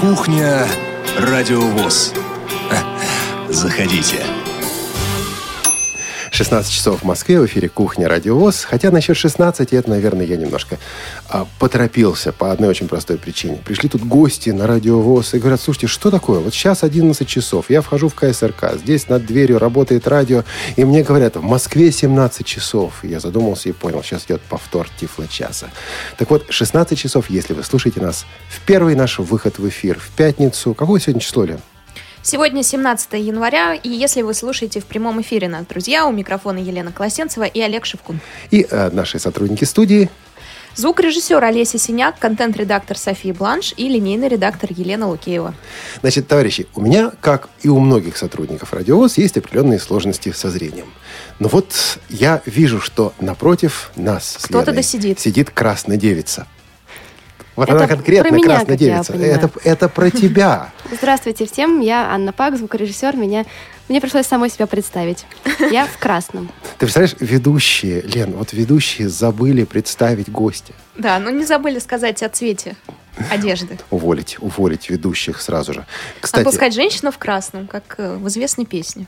Кухня Радиовоз. Заходите. 16 часов в Москве, в эфире «Кухня. Радиовоз». Хотя насчет 16, это, наверное, я немножко а, поторопился по одной очень простой причине. Пришли тут гости на «Радиовоз» и говорят, слушайте, что такое? Вот сейчас 11 часов, я вхожу в КСРК, здесь над дверью работает радио, и мне говорят, в Москве 17 часов. Я задумался и понял, сейчас идет повтор Тифло-часа. Так вот, 16 часов, если вы слушаете нас в первый наш выход в эфир, в пятницу. Какое сегодня число, Лен? Сегодня 17 января, и если вы слушаете в прямом эфире нас, друзья, у микрофона Елена Колосенцева и Олег Шевкун. И э, наши сотрудники студии. Звукорежиссер Олеся Синяк, контент-редактор София Бланш и линейный редактор Елена Лукеева. Значит, товарищи, у меня, как и у многих сотрудников радиовоз, есть определенные сложности со зрением. Но вот я вижу, что напротив нас Кто-то да сидит. сидит красная девица. Вот Это она конкретно про меня, красная девица. понимаю. Это, это про тебя. Здравствуйте всем, я Анна Пак, звукорежиссер. Меня, мне пришлось самой себя представить. Я в красном. Ты представляешь, ведущие, Лен, вот ведущие забыли представить гостя. Да, но не забыли сказать о цвете одежды. Уволить, уволить ведущих сразу же. Кстати, Отпускать женщину в красном, как э, в известной песне.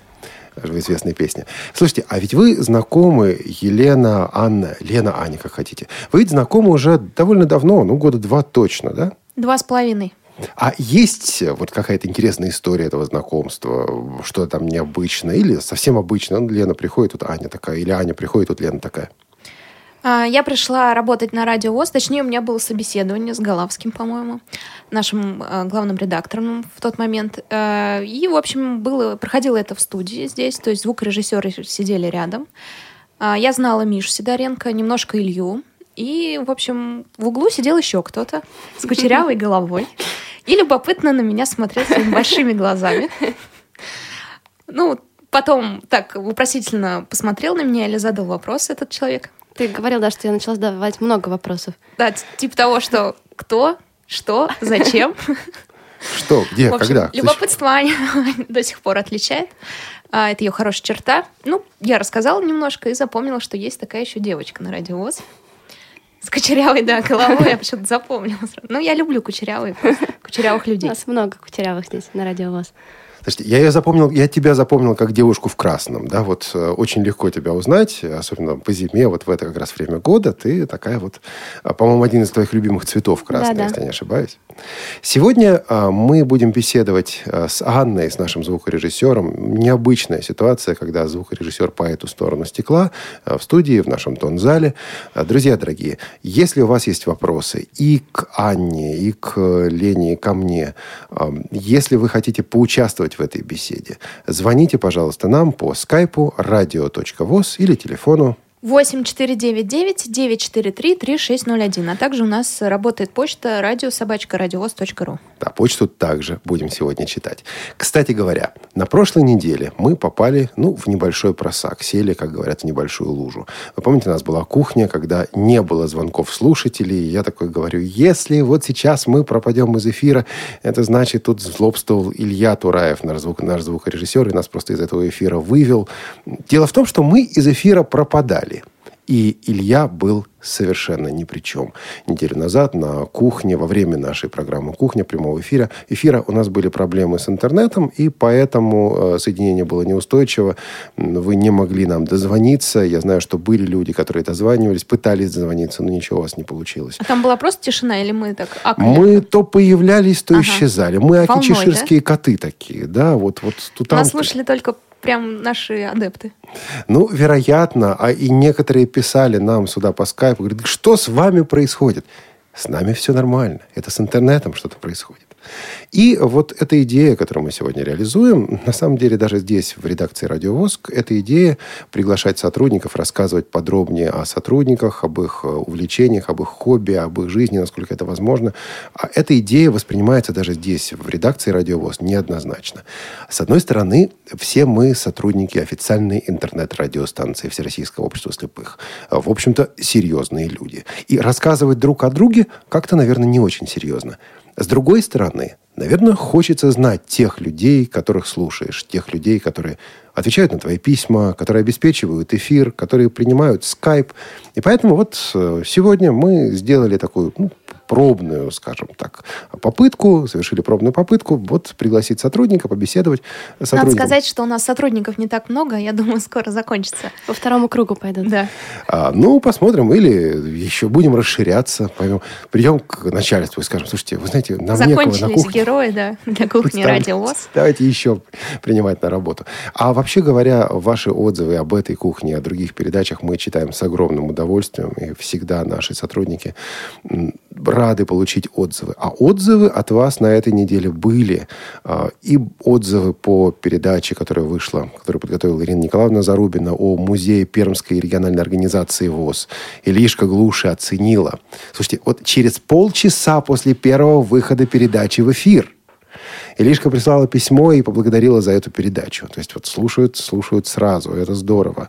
В известной песне. Слушайте, а ведь вы знакомы, Елена, Анна, Лена, Аня, как хотите. Вы ведь знакомы уже довольно давно, ну, года два точно, да? Два с половиной. А есть вот какая-то интересная история этого знакомства? Что там необычно? Или совсем обычно? Ну, Лена приходит, тут Аня такая. Или Аня приходит, тут Лена такая. А, Я пришла работать на радио ВОЗ, точнее, у меня было собеседование с Головским, по-моему, нашим э, главным редактором в тот момент. Э, И, в общем, было, проходило это в студии здесь, то есть звукорежиссеры сидели рядом. А, Я знала Мишу Сидоренко, немножко Илью. И, в общем, в углу сидел еще кто-то с кучерявой головой. И любопытно на меня смотрел своими большими глазами. Ну, потом так вопросительно посмотрел на меня или задал вопрос этот человек. Ты говорил, да, что я начала задавать много вопросов. Да, типа того, что кто, что, зачем. Что, где, В общем, когда? любопытство Аня до сих пор отличает. А, Это ее хорошая черта. Ну, я рассказала немножко и запомнила, что есть такая еще девочка на радиовоз. С кучерявой, да, головой я почему-то запомнила. Ну, я люблю кучерявые, просто кучерявых У людей. нас много кучерявых здесь на радиовоз. Слушайте, я ее запомнил, я тебя запомнил как девушку в красном, да, вот э, очень легко тебя узнать, особенно по зиме, вот в это как раз время года, ты такая вот, а, по-моему, один из твоих любимых цветов красный, Да-да. если я не ошибаюсь. Сегодня а, мы будем беседовать а, с Анной, с нашим звукорежиссером. Необычная ситуация, когда звукорежиссер по эту сторону стекла а, в студии, в нашем тон-зале. Друзья дорогие, если у вас есть вопросы и к Анне, и к Лене, и ко мне, если вы хотите поучаствовать в этой беседе, звоните, пожалуйста, нам по скайпу radio.voz или телефону 8499-943-3601. А также у нас работает почта радиособачка-радиовоз.ру. Да, почту также будем сегодня читать. Кстати говоря, на прошлой неделе мы попали, ну, в небольшой просак. Сели, как говорят, в небольшую лужу. Вы помните, у нас была кухня, когда не было звонков слушателей. Я такой говорю, если вот сейчас мы пропадем из эфира, это значит, тут злобствовал Илья Тураев, наш, звук, наш звукорежиссер, и нас просто из этого эфира вывел. Дело в том, что мы из эфира пропадали. И Илья был совершенно ни при чем. Неделю назад на кухне, во время нашей программы «Кухня» прямого эфира, эфира у нас были проблемы с интернетом, и поэтому э, соединение было неустойчиво. Вы не могли нам дозвониться. Я знаю, что были люди, которые дозванивались, пытались дозвониться, но ничего у вас не получилось. А там была просто тишина, или мы так акали? Мы то появлялись, то Ага. исчезали. Мы Волной, акичеширские коты такие, да, вот, вот тут Нас слушали только прям наши адепты. Ну, вероятно, а и некоторые писали нам сюда по скайпу, говорят, что с вами происходит? С нами все нормально. Это с интернетом что-то происходит. И вот эта идея, которую мы сегодня реализуем, на самом деле даже здесь, в редакции «Радиовоск», эта идея приглашать сотрудников, рассказывать подробнее о сотрудниках, об их э, увлечениях, об их хобби, об их жизни, насколько это возможно. А эта идея воспринимается даже здесь, в редакции «Радиовоз», неоднозначно. С одной стороны, все мы сотрудники официальной интернет-радиостанции Всероссийского общества слепых. В общем-то, серьезные люди. И рассказывать друг о друге как-то, наверное, не очень серьезно. С другой стороны, наверное, хочется знать тех людей, которых слушаешь, тех людей, которые отвечают на твои письма, которые обеспечивают эфир, которые принимают скайп. И поэтому вот э, сегодня мы сделали такую ну, пробную, скажем так, попытку, совершили пробную попытку, вот пригласить сотрудника, побеседовать с Надо сказать, что у нас сотрудников не так много, я думаю, скоро закончится. По второму кругу пойдут. Да. А, ну, посмотрим, или еще будем расширяться, поймем. Придем к начальству и скажем, слушайте, вы знаете, нам некого на Закончились кухне. герои, да, для кухни ВОЗ. Давайте еще принимать на работу. А вообще говоря, ваши отзывы об этой кухне, о других передачах мы читаем с огромным удовольствием. И всегда наши сотрудники рады получить отзывы. А отзывы от вас на этой неделе были. А, И отзывы по передаче, которая вышла, которую подготовила Ирина Николаевна Зарубина о музее Пермской региональной организации ВОЗ. Ильишка Глуши оценила. Слушайте, вот через полчаса после первого выхода передачи в эфир – Илишка прислала письмо и поблагодарила за эту передачу. То есть вот слушают, слушают сразу. Это здорово.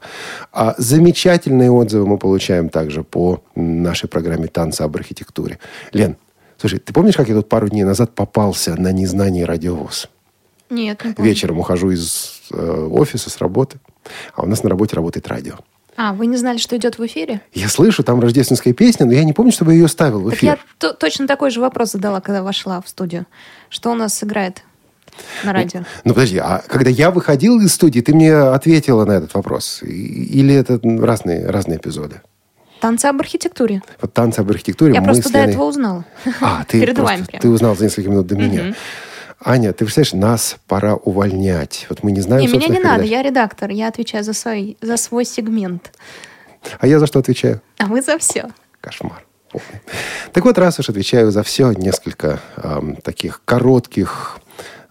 А замечательные отзывы мы получаем также по нашей программе «Танцы об архитектуре». Лен, слушай, ты помнишь, как я тут пару дней назад попался на незнание радиовоз? Нет, не помню. Вечером ухожу из э, офиса, с работы, а у нас на работе работает радио. А, вы не знали, что идет в эфире? Я слышу, там рождественская песня, но я не помню, чтобы я ее ставил в Так эфир. я то- точно такой же вопрос задала, когда вошла в студию. Что у нас играет на радио? Ну, подожди, а когда я выходил из студии, ты мне ответила на этот вопрос? Или это разные, разные эпизоды? Танцы об архитектуре. Вот танцы об архитектуре Я просто с до Леной- этого узнала. А, ты, Перед просто- вами прям. ты узнал за несколько минут до меня. Аня, ты представляешь, нас пора увольнять. Вот мы не знаем Не, меня не собственных надо, передач. я редактор, я отвечаю за свой, за свой сегмент. А я за что отвечаю? А вы за все. Кошмар. Так вот, раз уж отвечаю за все, несколько ам, таких коротких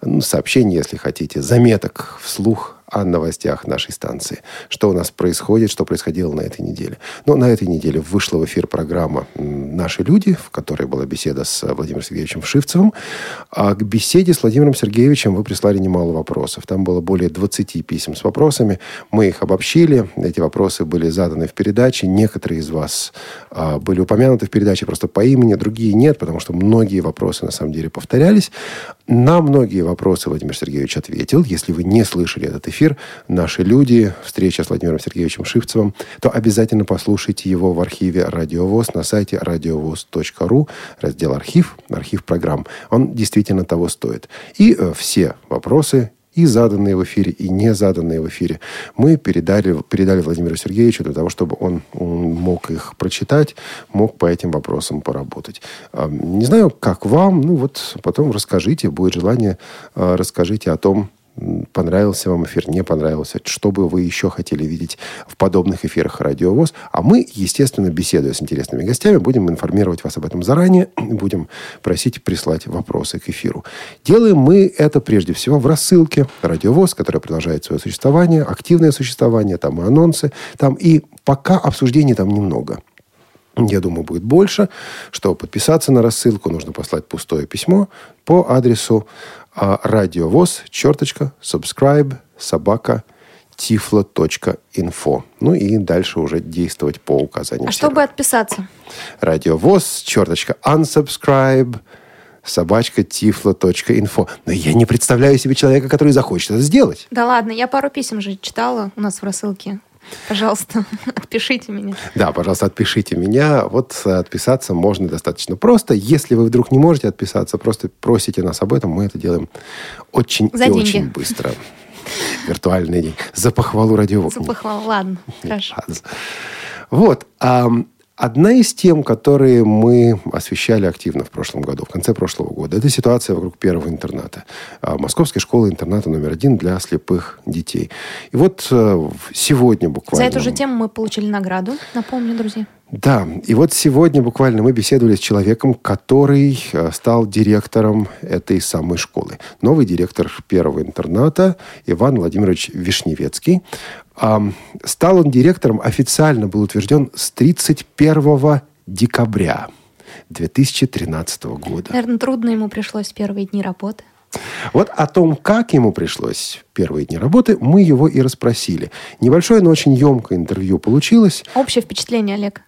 ну, сообщений, если хотите, заметок вслух о новостях нашей станции. Что у нас происходит, что происходило на этой неделе. Ну, на этой неделе вышла в эфир программа «Наши люди», в которой была беседа с э, Владимиром Сергеевичем Вшивцевым. А к беседе с Владимиром Сергеевичем вы прислали немало вопросов. Там было более 20 писем с вопросами. Мы их обобщили. Эти вопросы были заданы в передаче. Некоторые из вас а, были упомянуты в передаче просто по имени, другие нет, потому что многие вопросы на самом деле повторялись. На многие вопросы Владимир Сергеевич ответил. Если вы не слышали этот эфир, «Наши люди», встреча с Владимиром Сергеевичем Шивцевым, то обязательно послушайте его в архиве «Радиовоз» на сайте радиовоз.ру, раздел «Архив», архив программ. Он действительно того стоит. И э, все вопросы и заданные в эфире, и не заданные в эфире, мы передали, передали Владимиру Сергеевичу для того, чтобы он мог их прочитать, мог по этим вопросам поработать. А, Не знаю, как вам, ну вот потом расскажите, будет желание, а, расскажите о том, понравился вам эфир, не понравился, что бы вы еще хотели видеть в подобных эфирах «Радиовоз». А мы, естественно, беседуя с интересными гостями, будем информировать вас об этом заранее, будем просить прислать вопросы к эфиру. Делаем мы это прежде всего в рассылке «Радиовоз», которая продолжает свое существование, активное существование, там и анонсы, там и пока обсуждений там немного. Я думаю, будет больше. Чтобы подписаться на рассылку, нужно послать пустое письмо по адресу радиовоз, черточка, subscribe, собака, tiflo.info. Ну и дальше уже действовать по указаниям. А чтобы отписаться? Радиовоз, черточка, unsubscribe, собачка, tiflo.info. Но я не представляю себе человека, который захочет это сделать. Да ладно, я пару писем же читала у нас в рассылке. Пожалуйста, отпишите меня. Да, пожалуйста, отпишите меня. Вот э, отписаться можно достаточно просто. Если вы вдруг не можете отписаться, просто просите нас об этом. Мы это делаем очень За и деньги. очень быстро. Виртуальный день. За похвалу радиовоз. Запахло. Ладно, хорошо. Вот. Одна из тем, которые мы освещали активно в прошлом году, в конце прошлого года, это ситуация вокруг первого интерната. а, Московской школы-интерната номер один для слепых детей. И вот э, сегодня За буквально... эту же тему мы получили награду, напомню, друзья. Да, и вот сегодня буквально мы беседовали с человеком, который э, стал директором этой самой школы. Новый директор первого интерната Иван Владимирович Вишневецкий. Стал он директором, официально был утвержден с 31 декабря 2013 года. Наверное, трудно ему пришлось в первые дни работы. Вот о том, как ему пришлось первые дни работы, мы его и расспросили. Небольшое, но очень емкое интервью получилось. Общее впечатление, Олег.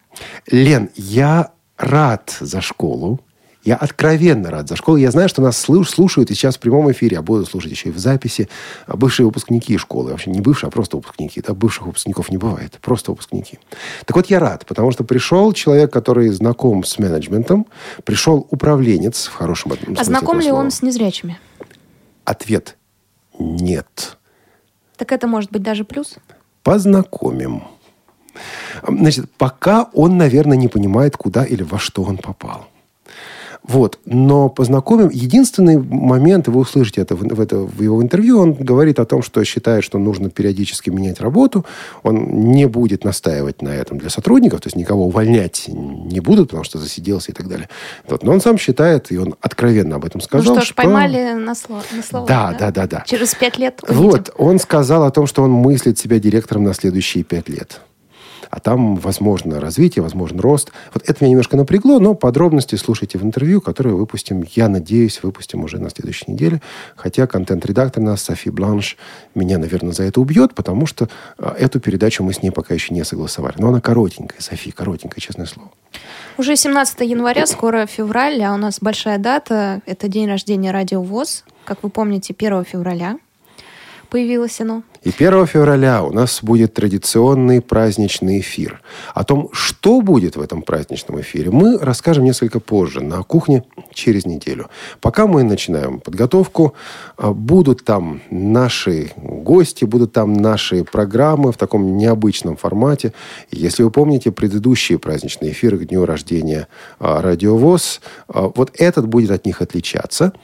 Лен, я рад за школу. Я откровенно рад за школу. Я знаю, что нас слушают и сейчас в прямом эфире, а будут слушать еще и в записи а бывшие выпускники школы. Вообще не бывшие, а просто выпускники. Да, бывших выпускников не бывает. Просто выпускники. Так вот, я рад, потому что пришел человек, который знаком с менеджментом, пришел управленец в хорошем смысле А знаком ли он с незрячими? Ответ – нет. Так это может быть даже плюс? Познакомим. Значит, пока он, наверное, не понимает, куда или во что он попал. Вот. Но познакомим. Единственный момент, вы услышите это в, в, это в его интервью, он говорит о том, что считает, что нужно периодически менять работу. Он не будет настаивать на этом для сотрудников, то есть никого увольнять не будут, потому что засиделся и так далее. Вот. Но он сам считает, и он откровенно об этом сказал. Ну что ж, что... поймали на, слово, на слово. Да, да, да, да, да. Через пять лет увидим. Вот. Он сказал о том, что он мыслит себя директором на следующие пять лет а там возможно развитие, возможен рост. Вот это меня немножко напрягло, но подробности слушайте в интервью, которое выпустим, я надеюсь, выпустим уже на следующей неделе. Хотя контент-редактор нас, Софи Бланш, меня, наверное, за это убьет, потому что а, эту передачу мы с ней пока еще не согласовали. Но она коротенькая, Софи, коротенькая, честное слово. Уже 17 января, скоро февраль, а у нас большая дата. Это день рождения Радио ВОЗ. Как вы помните, 1 февраля появилось оно. И 1 февраля у нас будет традиционный праздничный эфир. О том, что будет в этом праздничном эфире, мы расскажем несколько позже на кухне через неделю. Пока мы начинаем подготовку, а, будут там наши гости, будут там наши программы в таком необычном формате. Если вы помните предыдущие праздничные эфиры к дню рождения а, Радиовоз, а, вот этот будет от них отличаться –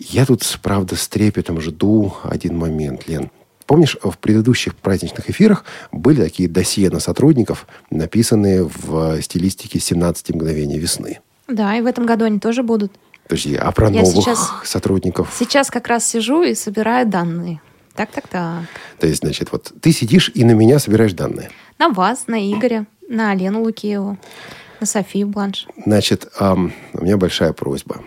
я тут, правда, с трепетом жду один момент, Лен. Помнишь, в предыдущих праздничных эфирах были такие досье на сотрудников, написанные в стилистике «17 мгновений весны». Да, и в этом году они тоже будут. Подожди, а про Я новых сейчас, сотрудников? Сейчас как раз сижу и собираю данные. Так, так, так. То есть, значит, вот ты сидишь и на меня собираешь данные? На вас, на Игоря, на Алену Лукиеву, на Софию Бланш. Значит, эм, у меня большая просьба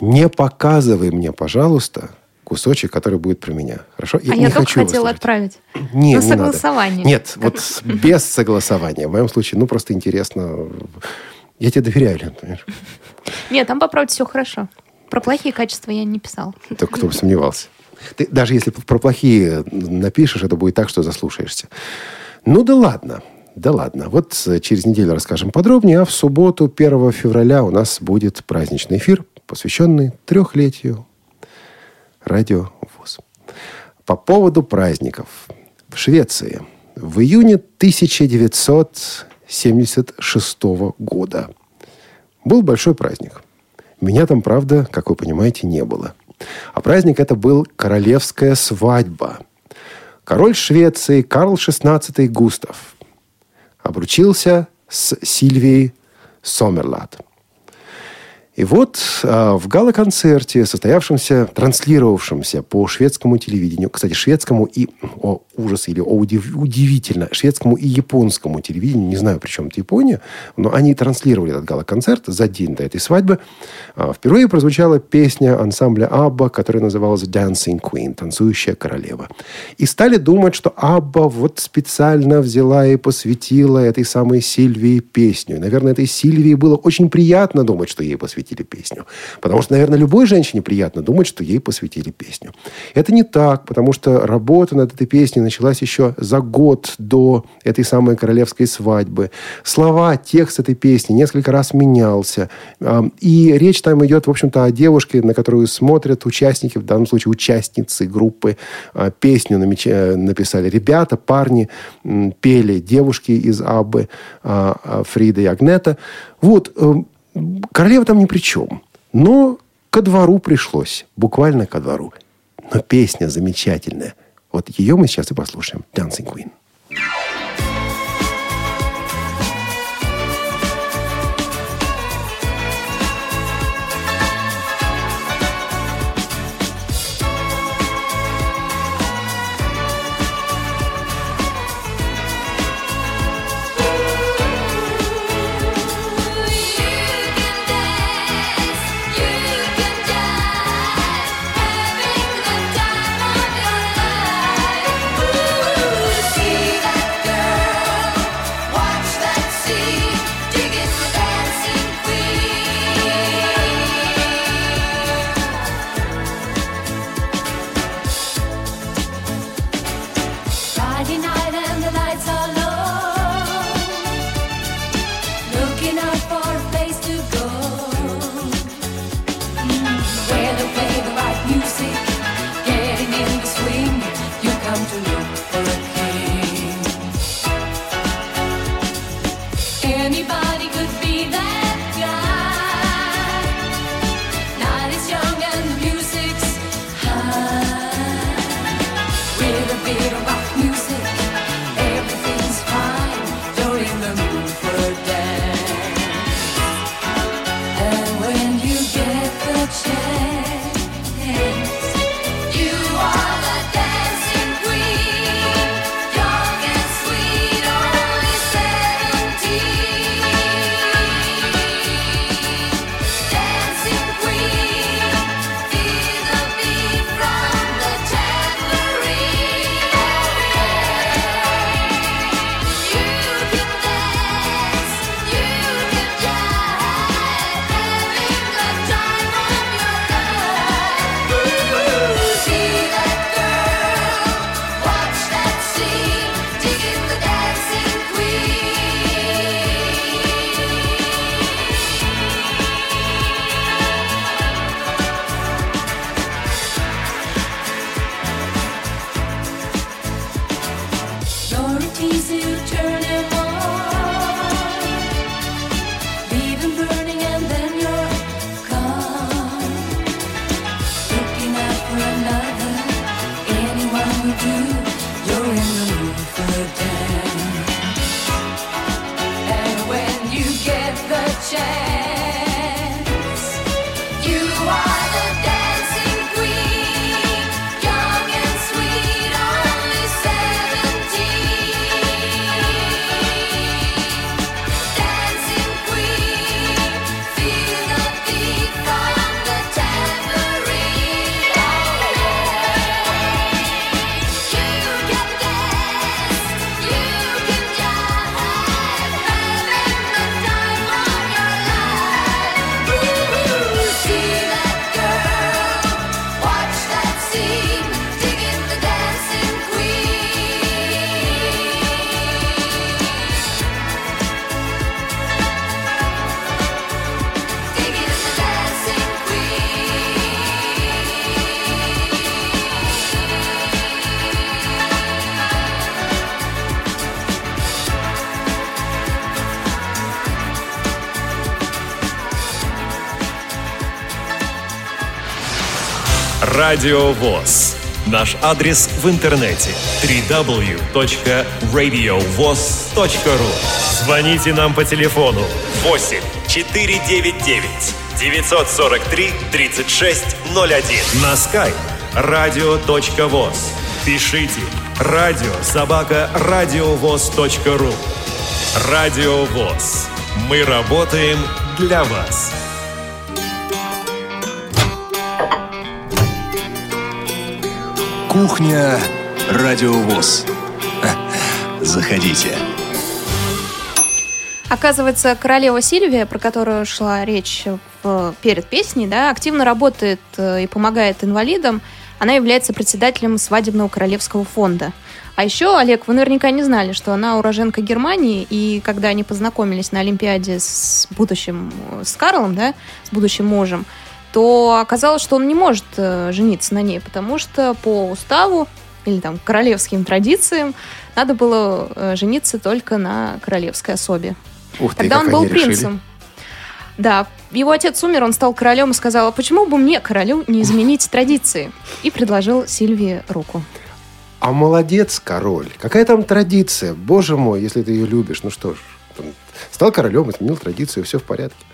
не показывай мне, пожалуйста, кусочек, который будет про меня. Хорошо? Я а я только хотела отправить. Нет, На не согласование. Надо. Нет, вот без согласования. В моем случае, ну, просто интересно. Я тебе доверяю, Лен, понимаешь? Нет, там по все хорошо. Про плохие качества я не писал. Так кто бы сомневался. Ты, даже если про плохие напишешь, это будет так, что заслушаешься. Ну да ладно. Да ладно. Вот через неделю расскажем подробнее, а в субботу, 1 февраля, у нас будет праздничный эфир посвященный трехлетию радио ВОЗ. По поводу праздников. В Швеции в июне 1976 года был большой праздник. Меня там, правда, как вы понимаете, не было. А праздник это был королевская свадьба. Король Швеции Карл XVI Густав обручился с Сильвией Сомерлат – и вот э, в гала-концерте, состоявшемся, транслировавшемся по шведскому телевидению, кстати, шведскому и, о ужас или о удив, удивительно, шведскому и японскому телевидению, не знаю, при чем это Япония, но они транслировали этот гала-концерт за день до этой свадьбы. Э, впервые прозвучала песня ансамбля Абба, которая называлась Dancing Queen, танцующая королева. И стали думать, что Абба вот специально взяла и посвятила этой самой Сильвии песню. И, наверное, этой Сильвии было очень приятно думать, что ей посвятили посвятили песню. Потому что, наверное, любой женщине приятно думать, что ей посвятили песню. Это не так, потому что работа над этой песней началась еще за год до этой самой королевской свадьбы. Слова, текст этой песни несколько раз менялся. И речь там идет, в общем-то, о девушке, на которую смотрят участники, в данном случае участницы группы. А, песню написали ребята, парни, пели девушки из Аббы, а, а, Фрида и Агнета. Вот, эм, Королева там ни при чем. Но ко двору пришлось. Буквально ко двору. Но песня замечательная. Вот ее мы сейчас и послушаем. Dancing Queen. Радио ВОЗ. Наш адрес в интернете www.radiovoz.ru Звоните нам по телефону 8 499 943 3601 на skype radio.voz. Пишите радио собака радиовоз.ру Радио ВОЗ. Мы работаем для вас. Кухня Радио ВОЗ. Заходите. Оказывается, королева Сильвия, про которую шла речь перед песней, да, активно работает э, и помогает инвалидам. Она является председателем свадебного королевского фонда. А еще, Олег, вы наверняка не знали, что она уроженка Германии, и когда они познакомились на Олимпиаде с будущим, э, с Карлом, да, с будущим мужем, то оказалось, что он не может э, жениться на ней, потому что по уставу или там королевским традициям надо было э, жениться только на королевской особе. Ух ты, Тогда он был они решили. принцем. Да, его отец умер, он стал королем и сказал, а почему бы мне, королю, не изменить традиции? И предложил Сильвии руку. А молодец, король. Какая там традиция? Боже мой, если ты ее любишь. Ну что ж, стал королем, изменил традицию, все в порядке.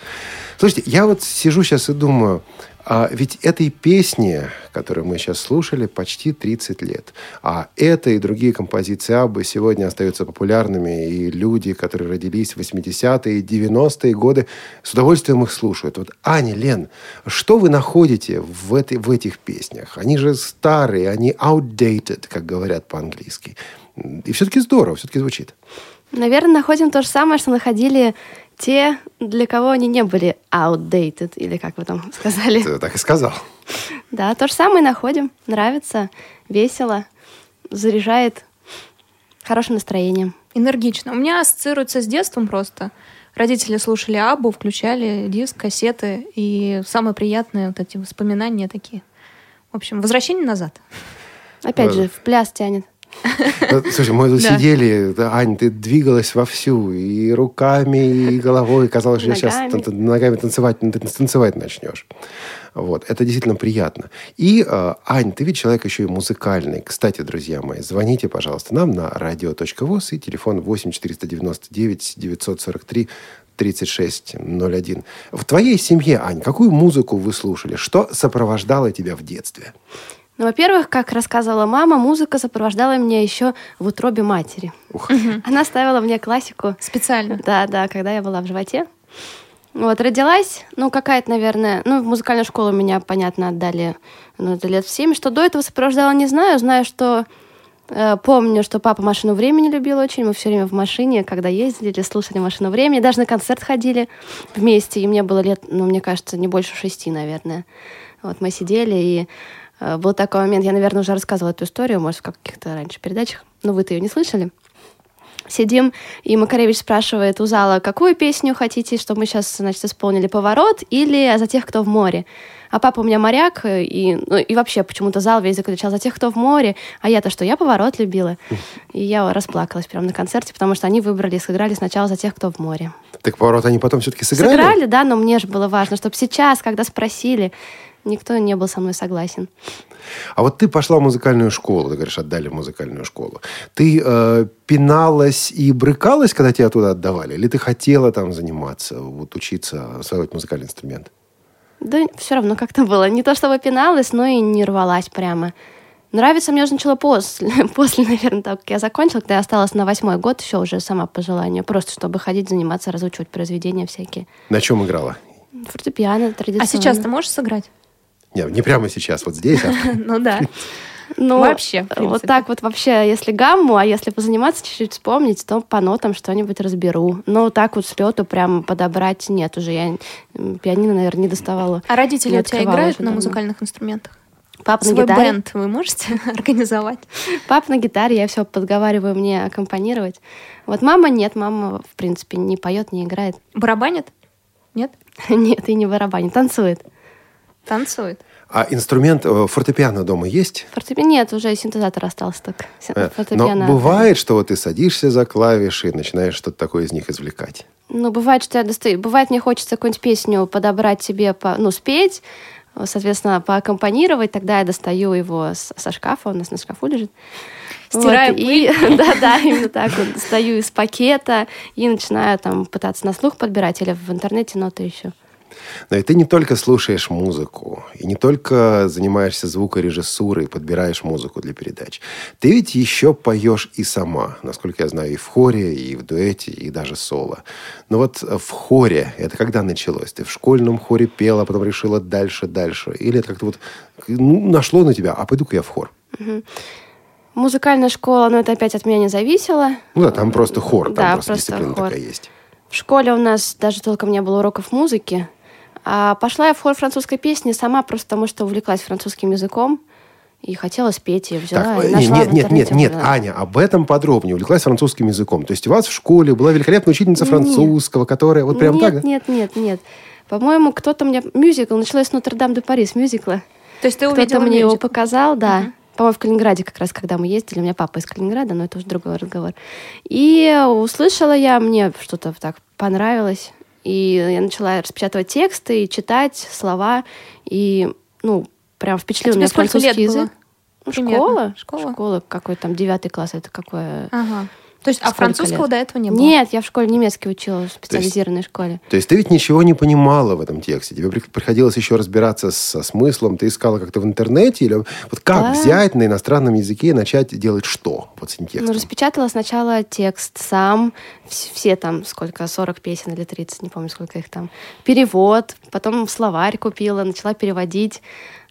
Слушайте, я вот сижу сейчас и думаю, а ведь этой песне, которую мы сейчас слушали, почти 30 лет. А это и другие композиции Аббы сегодня остаются популярными, и люди, которые родились в 80-е и 90-е годы, с удовольствием их слушают. Вот, Аня, Лен, что вы находите в, этой, в этих песнях? Они же старые, они outdated, как говорят по-английски. И все-таки здорово, все-таки звучит. Наверное, находим то же самое, что находили те, для кого они не были outdated, или как вы там сказали. Ты так и сказал. Да, то же самое находим. Нравится, весело, заряжает хорошим настроением. Энергично. У меня ассоциируется с детством просто. Родители слушали Абу, включали диск, кассеты, и самые приятные вот эти воспоминания такие. В общем, возвращение назад. Опять Да. же, в пляс тянет. Ну, Слушай, мы тут Да. сидели, Ань, ты двигалась вовсю, и руками, и головой. Казалось, что сейчас Ногами. танцевать, ты танцевать начнешь. Вот, это действительно приятно. И, э, Ань, ты ведь человек еще и музыкальный. Кстати, друзья мои, звоните, пожалуйста, нам на radio.voz и телефон 8 499 943 3601. В твоей семье, Ань, какую музыку вы слушали? Что сопровождало тебя в детстве? Ну, во-первых, как рассказывала мама, музыка сопровождала меня еще в утробе матери. Ух, Она ставила мне классику. Специально. Да, да, когда я была в животе. Вот, родилась, ну, какая-то, наверное, ну, в музыкальную школу меня, понятно, отдали, ну, это лет в семь. Что до этого сопровождала, не знаю. Знаю, что э, помню, что папа «Машину времени» любил очень. Мы все время в машине, когда ездили, слушали «Машину времени». Даже на концерт ходили вместе. И мне было лет, ну, мне кажется, не больше шести, наверное. Вот мы сидели, и был такой момент, я, наверное, уже рассказывала эту историю, может, в каких-то раньше передачах, но вы-то ее не слышали. Сидим, и Макаревич спрашивает у зала, какую песню хотите, чтобы мы сейчас, значит, исполнили «Поворот» или «За тех, кто в море». А папа у меня моряк, и, ну, и вообще почему-то зал весь закричал «За тех, кто в море», а я-то что, я «Поворот» любила. И я расплакалась прямо на концерте, потому что они выбрали и сыграли сначала «За тех, кто в море». Так поворот они потом все-таки сыграли? Сыграли, да, но мне же было важно, чтобы сейчас, когда спросили, никто не был со мной согласен. А вот ты пошла в музыкальную школу, ты говоришь, отдали в музыкальную школу. Ты э, пиналась и брыкалась, когда тебя туда отдавали? Или ты хотела там заниматься, вот учиться осваивать музыкальный инструмент? Да все равно как-то было. Не то чтобы пиналась, но и не рвалась прямо. Нравится мне уже начало после, после, наверное, так как я закончила, когда я осталась на восьмой год, еще уже сама по желанию, просто чтобы ходить, заниматься, разучивать произведения всякие. На чем играла? Фортепиано традиционно. А сейчас ты можешь сыграть? Не, не прямо сейчас, вот здесь. а Ну да. Ну, Вообще, Вот так вот вообще, если гамму, а если позаниматься чуть-чуть вспомнить, то по нотам что-нибудь разберу. Но так вот с лету прям подобрать нет уже. Я пианино, наверное, не доставала. А родители у тебя играют на музыкальных инструментах? Папа на Свой гитаре. бенд вы можете организовать? Папа на гитаре, я все подговариваю мне аккомпанировать. Вот мама нет, мама, в принципе, не поет, не играет. Барабанит? Нет? Нет, и не барабанит, танцует. Танцует. А инструмент э, фортепиано дома есть? Фортепиано нет, уже синтезатор остался так. Э, Фортепиано. Но бывает, что вот ты садишься за клавиши и начинаешь что-то такое из них извлекать. Ну, бывает, что я достаю. Бывает, мне хочется какую-нибудь песню подобрать себе, по... ну, спеть. соответственно, поаккомпанировать. Тогда я достаю его со шкафа, у нас на шкафу лежит. Стираю Вот, и, да-да, именно так вот. Достаю из пакета и начинаю там пытаться на слух подбирать или в интернете ноты еще. Но и ты не только слушаешь музыку, и не только занимаешься звукорежиссурой, подбираешь музыку для передач. Ты ведь еще поешь и сама, насколько я знаю, и в хоре, и в дуэте, и даже соло. Но вот в хоре это когда началось? Ты в школьном хоре пела, а потом решила дальше, дальше? Или это как-то вот ну, нашло на тебя, а пойду-ка я в хор? Музыкальная школа, но это опять от меня не зависело. Ну да, там просто хор, там Да, просто, просто дисциплина хор. такая есть. В школе у нас даже толком не было уроков музыки. А пошла я в хор французской песни сама просто потому, что увлеклась французским языком и хотела спеть, и взяла, Так, и э, нашла нет, нет, нет, нет. Аня, об этом подробнее. Увлеклась французским языком. То есть у вас в школе была великолепная учительница французского, которая вот прям нет, так... нет, нет, нет. По-моему, кто-то мне... Мюзикл, началось с Нотр-Дам-де-Пари, с мюзикла. То есть ты Кто-то мне его показал, да. По-моему, в Калининграде как раз, когда мы ездили. У меня папа из Калининграда, но это уже другой разговор. И услышала я, мне что-то так понравилось. И я начала распечатывать тексты и читать слова. И, ну, прям впечатлил А меня сколько французский лет было? язык. Ну, школа? Школа? Школа, какой там, девятый класс, это какое... Ага. То есть, а французского лет? до этого не было? Нет, я в школе немецкий учила, в специализированной школе. То есть ты ведь ничего не понимала в этом тексте. Тебе при- приходилось еще разбираться со смыслом. Ты искала как-то в интернете? Или вот как Да. взять на иностранном языке и начать делать что вот с этим текстом? Ну, распечатала сначала текст сам, вс- все там, сколько, 40 песен или 30, не помню, сколько их там. Перевод, потом словарь купила, начала переводить.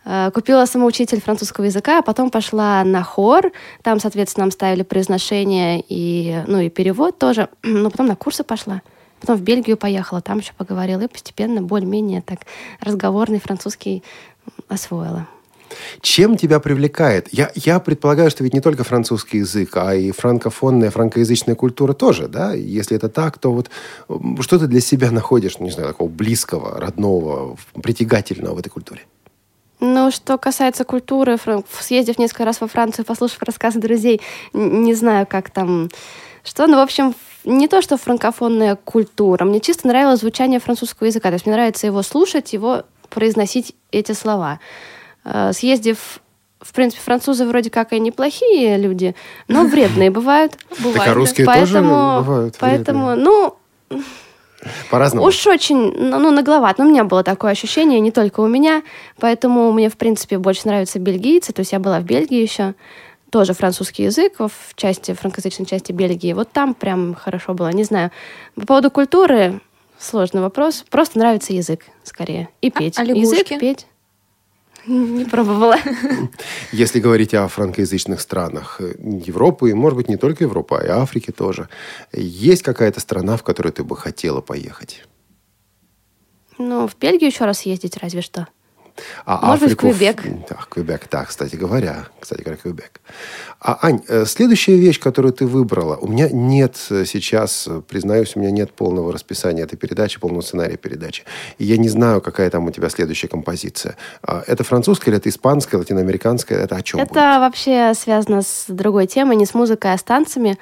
Э, Купила самоучитель французского языка, а потом пошла на хор. Там, соответственно, нам ставили произношение и, ну, и перевод тоже. Но потом на курсы пошла. Потом в Бельгию поехала, там еще поговорила. И постепенно более-менее так разговорный французский освоила. Чем тебя привлекает? Я, я предполагаю, что ведь не только французский язык, а и франкофонная, франкоязычная культура тоже, да? Если это так, то вот что ты для себя находишь, не знаю, такого близкого, родного, притягательного в этой культуре? Ну, что касается культуры, съездив несколько раз во Францию, послушав рассказы друзей, не знаю, как там, что, ну, в общем, не то, что франкофонная культура, мне чисто нравилось звучание французского языка, то есть мне нравится его слушать, его произносить эти слова. Э, Съездив в принципе, французы вроде как и неплохие люди, но вредные бывают. Бывает, Так а русские тоже Поэтому, бывают поэтому, вредные? ну, По-разному. Уж очень, ну, ну, нагловат. Но у меня было такое ощущение, не только у меня. Поэтому мне, в принципе, больше нравятся бельгийцы. То есть я была в Бельгии еще. Тоже французский язык в части, франкоязычной части Бельгии. Вот там прям хорошо было. Не знаю. По поводу культуры сложный вопрос. Просто нравится язык, скорее. И петь. а лягушки? язык, петь. Не пробовала. Если говорить о франкоязычных странах э, Европы, и, может быть, не только Европы, а и Африки тоже, есть какая-то страна, в которую ты бы хотела поехать? Ну, в Бельгию еще раз ездить разве что. А Может быть, Африку в- Квебек. Да, Квебек, да, кстати говоря. Кстати говоря, Квебек. А, Ань, э, следующая вещь, которую ты выбрала. У меня нет э, сейчас, э, признаюсь, у меня нет полного расписания этой передачи, полного сценария передачи. И я не знаю, какая там у тебя следующая композиция. А, Это французская или это испанская, латиноамериканская? Это о чем Это будет? вообще связано с другой темой, не с музыкой, а с танцами,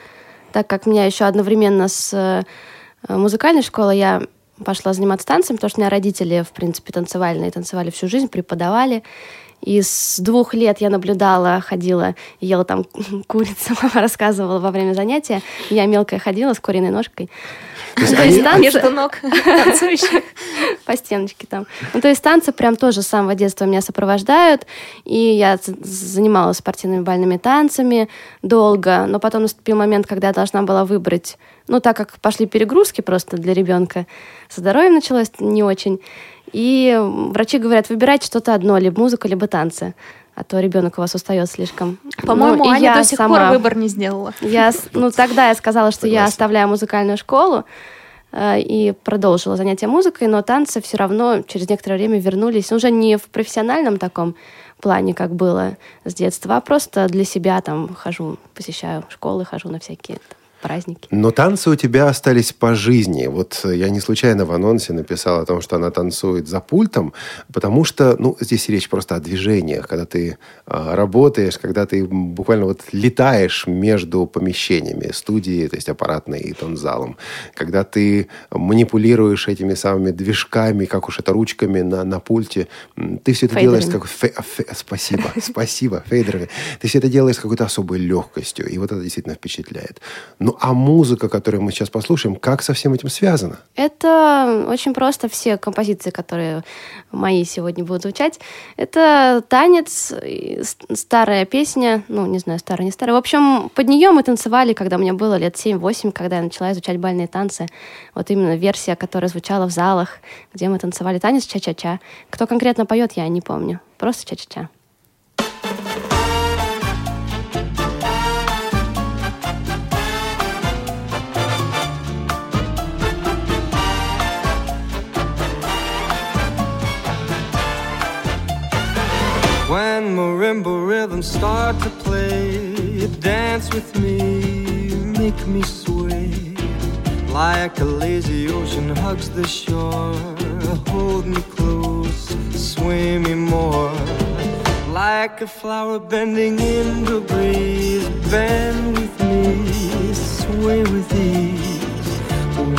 так как меня еще одновременно с музыкальной школы я пошла заниматься танцами, потому что у меня родители, в принципе, танцевальные, танцевали всю жизнь, преподавали. И с двух лет я наблюдала, ходила, ела там курицу, рассказывала во время занятия. Я мелкая ходила с куриной ножкой. То есть То есть они- танцы- Между ног танцующих. по стеночке там. Ну, то есть танцы прям тоже с самого детства меня сопровождают. И я занималась спортивными бальными танцами долго. Но потом наступил момент, когда я должна была выбрать... Ну, так как пошли перегрузки просто для ребенка, со здоровьем началось не очень. И врачи говорят, выбирайте что-то одно, либо музыка, либо танцы. А то ребенок у вас устает слишком. По-моему, Ну, и Аня я до сих сама- пор выбор не сделала. я, ну, тогда я сказала, что я Согласен. оставляю музыкальную школу э, и продолжила занятия музыкой, но танцы все равно через некоторое время вернулись. Уже не в профессиональном таком плане, как было с детства, а просто для себя там хожу, посещаю школы, хожу на всякие там, праздники. Но танцы у тебя остались по жизни. Вот я не случайно в анонсе написал о том, что она танцует за пультом, потому что, ну, здесь речь просто о движениях, когда ты э, работаешь, когда ты буквально вот летаешь между помещениями студии, то есть аппаратной и тонзалом, когда ты манипулируешь этими самыми движками, как уж это ручками на, на пульте, ты все это Фейдерами. делаешь как фе- фе- спасибо, спасибо, фейдерами. Ты все это делаешь с какой-то особой легкостью, и вот это действительно впечатляет. Ну, а музыка, которую мы сейчас послушаем, как со всем этим связано? Это очень просто. Все композиции, которые мои сегодня будут звучать, это танец, старая песня, ну, не знаю, старая, не старая. В общем, под нее мы танцевали, когда мне было лет 7-8, когда я начала изучать бальные танцы. Вот именно версия, которая звучала в залах, где мы танцевали танец ча-ча-ча. Кто конкретно поет, я не помню. Просто ча-ча-ча. When marimba rhythms start to play, dance with me, make me sway. Like a lazy ocean hugs the shore, hold me close, sway me more. Like a flower bending in the breeze, bend with me, sway with ease.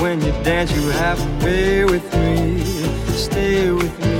When you dance, you have to be with me, stay with me,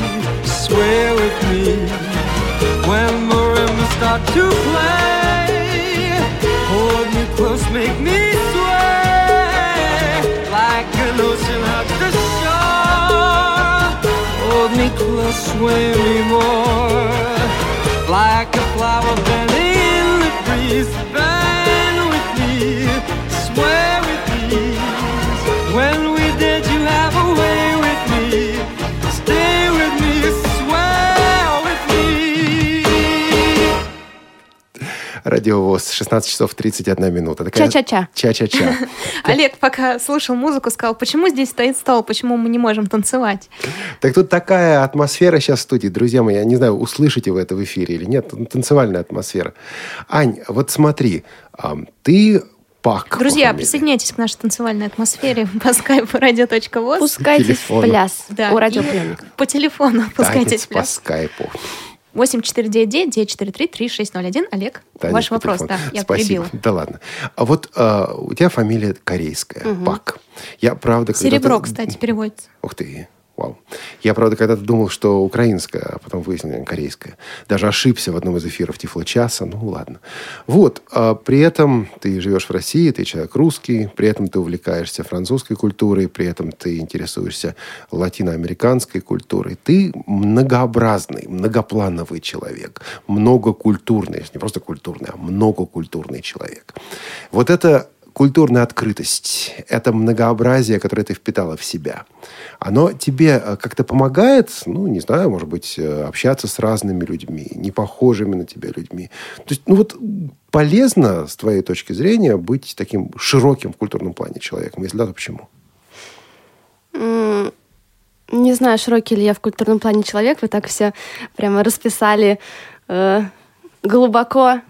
to play, hold me close, make me sway. Like an ocean hugs the shore, hold me close, sway me more. Like a flower Радиовоз, 16 часов 31 минута. Такая- Ча-ча-ча. Ча-ча-ча. Олег, пока слушал музыку, сказал, почему здесь стоит стол, почему мы не можем танцевать? Так тут такая атмосфера сейчас в студии. Друзья мои, я не знаю, услышите вы это в эфире или нет. Танцевальная атмосфера. Ань, вот смотри, ты Пак. по Друзья, присоединяйтесь к нашей танцевальной атмосфере по скайпу radio.voz. Пускайтесь телефону. в пляс Да, у и радиоприемника. По телефону пускайтесь Танец в по пляс. скайпу. 8499-943-3601. Олег, Танец ваш вопрос, телефону. да, я Спасибо. перебила. Да ладно. А вот а, у тебя фамилия корейская, Пак. Я правда... Серебро, кстати, переводится. Ух ты. Вау. Я, правда, когда-то думал, что украинская, а потом выяснил, корейская. Даже ошибся в одном из эфиров Тифло-часа. Ну, ладно. Вот. А при этом ты живешь в России, ты человек русский, при этом ты увлекаешься французской культурой, при этом ты интересуешься латиноамериканской культурой. Ты многообразный, многоплановый человек. Многокультурный. Не просто культурный, а многокультурный человек. Вот это культурная открытость, это многообразие, которое ты впитала в себя, оно тебе э, как-то помогает, ну, не знаю, может быть, э, общаться с разными людьми, не похожими на тебя людьми. То есть, ну вот полезно, с твоей точки зрения, быть таким широким в культурном плане человеком? Если да, то почему? Не знаю, широкий ли я в культурном плане человек. Вы так все прямо расписали э, глубоко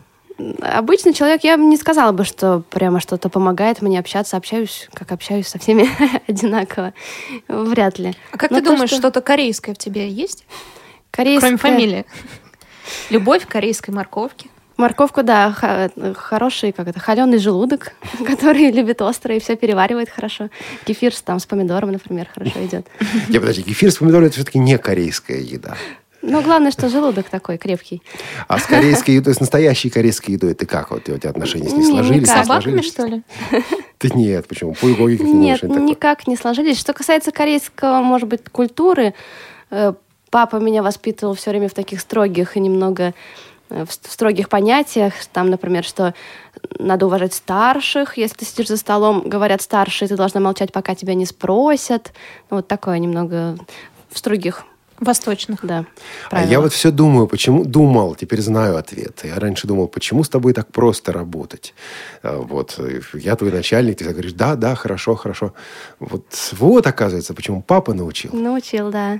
обычный человек, я не сказала бы, что прямо что-то помогает мне общаться. Общаюсь, как общаюсь со всеми одинаково. Вряд ли. А как Но ты думаешь, что... что-то корейское в тебе есть? Корейское... Кроме фамилии. Любовь к корейской морковке. Морковку, да, хороший, как это, холеный желудок, который любит острое и все переваривает хорошо. Кефир там с помидором, например, хорошо идет. Я подожди, кефир с помидором это все-таки не корейская еда. Ну, главное, что желудок такой крепкий. А с корейской едой, с настоящей корейской едой ты как? Вот у тебя отношения с ней сложились? С собаками, что ли? Да нет, почему? Пульгоги Нет, никак не сложились. Что касается корейского, может быть, культуры, э, папа меня воспитывал все время в таких строгих и немного э, в строгих понятиях, там, например, что надо уважать старших, если ты сидишь за столом, говорят старшие, ты должна молчать, пока тебя не спросят. Вот такое немного в строгих Восточных. Да. А я вот все думаю, почему... Думал, теперь знаю ответ. Я раньше думал, почему с тобой так просто работать? А, вот. Я твой начальник, ты говоришь, да, да, хорошо, хорошо. Вот, вот оказывается, почему папа научил. Научил, да.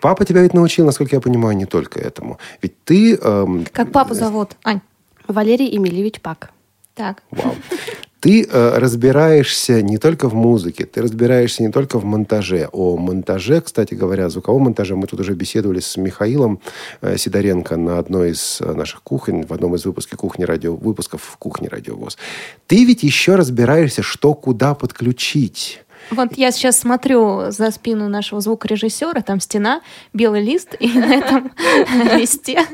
Папа тебя ведь научил, насколько я понимаю, не только этому. Ведь ты... Эм, как папу зовут, Ань? Валерий Емельевич Пак. Так. Вау. Ты э, разбираешься не только в музыке, ты разбираешься не только в монтаже. О монтаже, кстати говоря, звуковом монтаже мы тут уже беседовали с Михаилом э, Сидоренко на одной из э, наших кухонь, в одном из выпусков кухни радио, выпусков в кухне радиовоз. Ты ведь еще разбираешься, что куда подключить. Вот я сейчас смотрю за спину нашего звукорежиссера, там стена, белый лист, и на этом листе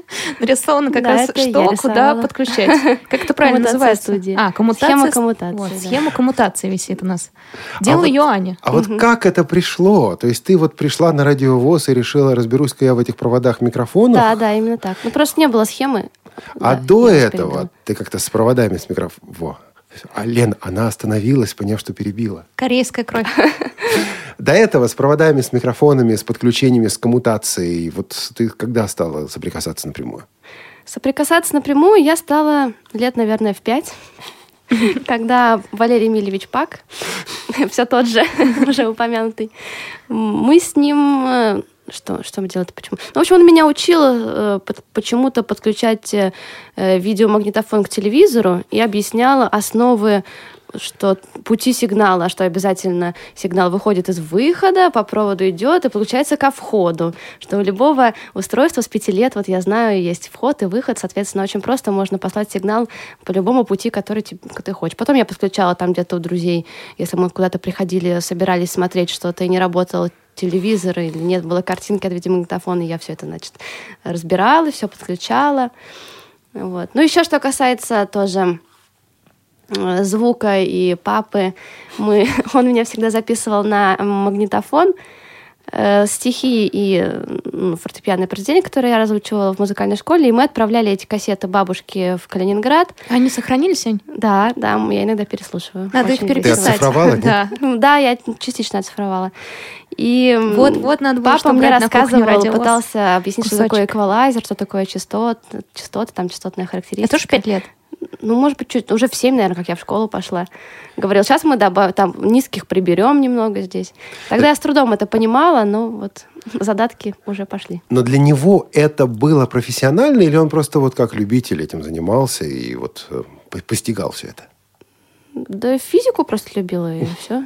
нарисовано как раз что, куда подключать. Как это правильно называется? А, коммутация. Схема коммутации. Схема коммутации висит у нас. Делала ее Аня. А вот как это пришло? То есть ты вот пришла на радиовоз и решила, разберусь-ка я в этих проводах микрофонов? Да, да, именно так. Ну просто не было схемы. А до этого ты как-то с проводами с микрофоном... А Лен, она остановилась, поняв, что перебила. Корейская кровь. До этого с проводами, с микрофонами, с подключениями, с коммутацией. Вот ты когда стала соприкасаться напрямую? Соприкасаться напрямую я стала лет, наверное, в пять. Когда Валерий Емельевич Пак, все тот же, уже упомянутый, мы с ним э, что, что мы делали, почему? Ну, в общем, он меня учил э, под, почему-то подключать э, видеомагнитофон к телевизору и объяснял основы что пути сигнала, что обязательно сигнал выходит из выхода, по проводу идет и получается ко входу, что у любого устройства с пяти лет, вот я знаю, есть вход и выход, соответственно, очень просто можно послать сигнал по любому пути, который ты, ты хочешь. Потом я подключала там где-то у друзей, если мы куда-то приходили, собирались смотреть что-то и не работал телевизор, или нет было картинки от видеомагнитофона, и я все это, значит, разбирала, все подключала. Вот. Ну, еще что касается тоже звука и папы, мы, он меня всегда записывал на магнитофон, э, стихи и ну, фортепианное произведение, которое я разучивала в музыкальной школе, и мы отправляли эти кассеты бабушке в Калининград. Они сохранились, Ань? Да, да, я иногда переслушиваю. Надо Очень их переписать. Ты оцифровала? Да. да, я частично оцифровала. И вот, вот надо было, папа мне рассказывал, пытался объяснить, кусочек. что такое эквалайзер, что такое частот, частоты, там частотная характеристика. Это тоже пять лет? Ну, может быть, чуть, уже в семь, наверное, как я в школу пошла. Говорил, сейчас мы добавим, там низких приберем немного здесь. Тогда я с трудом это понимала, но вот задатки уже пошли. Но для него это было профессионально, или он просто вот как любитель этим занимался и вот э, постигал все это? Да физику просто любила, и все.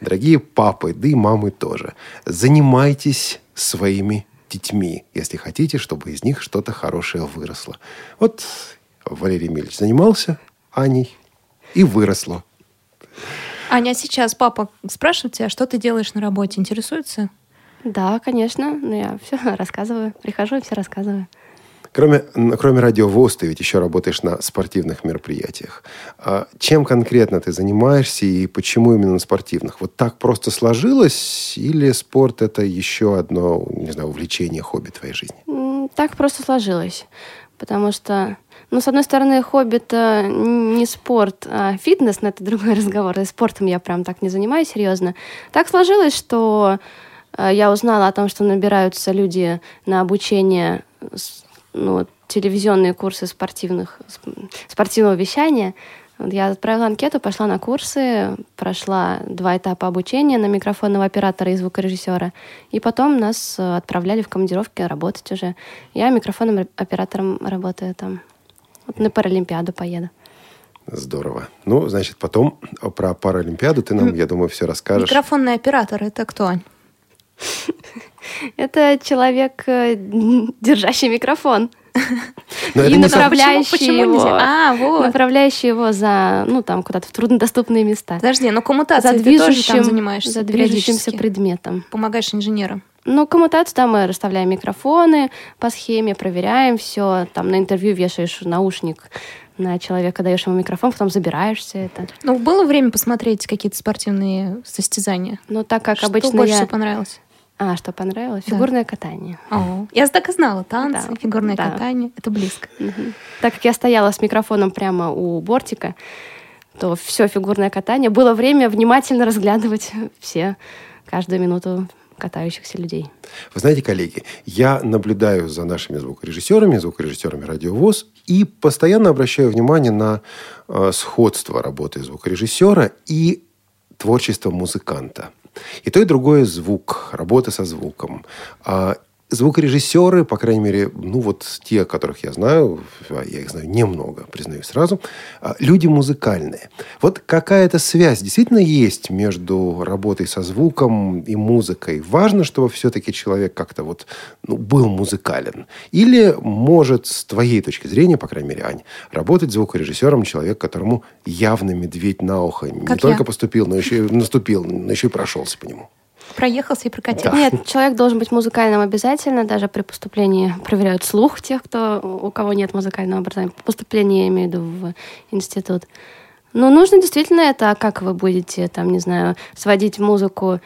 Дорогие папы, да и мамы тоже, занимайтесь своими детьми, если хотите, чтобы из них что-то хорошее выросло. Вот Валерий Емельевич занимался Аней и выросло. Аня, а сейчас папа спрашивает тебя, что ты делаешь на работе? Интересуется? Да, конечно. Ну, я все рассказываю. Прихожу и все рассказываю. Кроме, кроме радио ВОЗ, ты ведь еще работаешь на спортивных мероприятиях. А чем конкретно ты занимаешься и почему именно на спортивных? Вот так просто сложилось или спорт это еще одно, не знаю, увлечение, хобби твоей жизни? Так просто сложилось. Потому что, ну, с одной стороны, хобби это не спорт, а фитнес, но это другой разговор. И спортом я прям так не занимаюсь серьезно. Так сложилось, что э, я узнала о том, что набираются люди на обучение, ну, телевизионные курсы спортивных, сп- спортивного вещания. Я отправила анкету, пошла на курсы, прошла два этапа обучения на микрофонного оператора и звукорежиссера. И потом нас э, отправляли в командировки работать уже. Я микрофонным оператором работаю там. Вот на Паралимпиаду поеду. Здорово. Ну, значит, потом про Паралимпиаду ты нам, я думаю, все расскажешь. Микрофонный оператор это кто? Это человек, э, держащий микрофон. Но и направляющий Почему- почему его. А, вот. Направляющий его за, ну, там, куда-то в труднодоступные места. Подожди, ну за коммутацией ты тоже там занимаешься за движущимся предметом. Помогаешь инженерам. Ну, коммутацию, там мы расставляем микрофоны по схеме, проверяем все. Там на интервью вешаешь наушник на человека, даешь ему микрофон, потом забираешь все это. Ну, было время посмотреть какие-то спортивные состязания? Но так как Что обычно больше я... всего понравилось? А, что понравилось? Да. Фигурное катание. О, я так и знала. Танцы, Да. фигурное Да. катание. Это близко. Мгм. Так как я стояла с микрофоном прямо у бортика, то все фигурное катание. Было время внимательно разглядывать все, каждую минуту катающихся людей. Вы знаете, коллеги, я наблюдаю за нашими звукорежиссерами, звукорежиссерами радиовоз, и постоянно обращаю внимание на э, сходство работы звукорежиссера и творчества музыканта. И то, и другое звук, работа со звуком. Звукорежиссеры, по крайней мере, ну вот те, которых я знаю, а я их знаю немного, признаюсь сразу, а, люди музыкальные. Вот какая-то связь действительно есть между работой со звуком и музыкой. Важно, чтобы все-таки человек как-то вот ну, был музыкален. Или может, с твоей точки зрения, по крайней мере, Ань, работать звукорежиссером человек, которому явно медведь на ухо не Как только я. поступил, но еще и наступил, но еще и прошелся по нему. Проехался и прокатил. Нет, человек должен быть музыкальным обязательно. Даже при поступлении проверяют слух тех, кто, у кого нет музыкального образования. Поступление я имею в виду в институт. Ну, нужно действительно это, а как вы будете, там, не знаю, сводить музыку,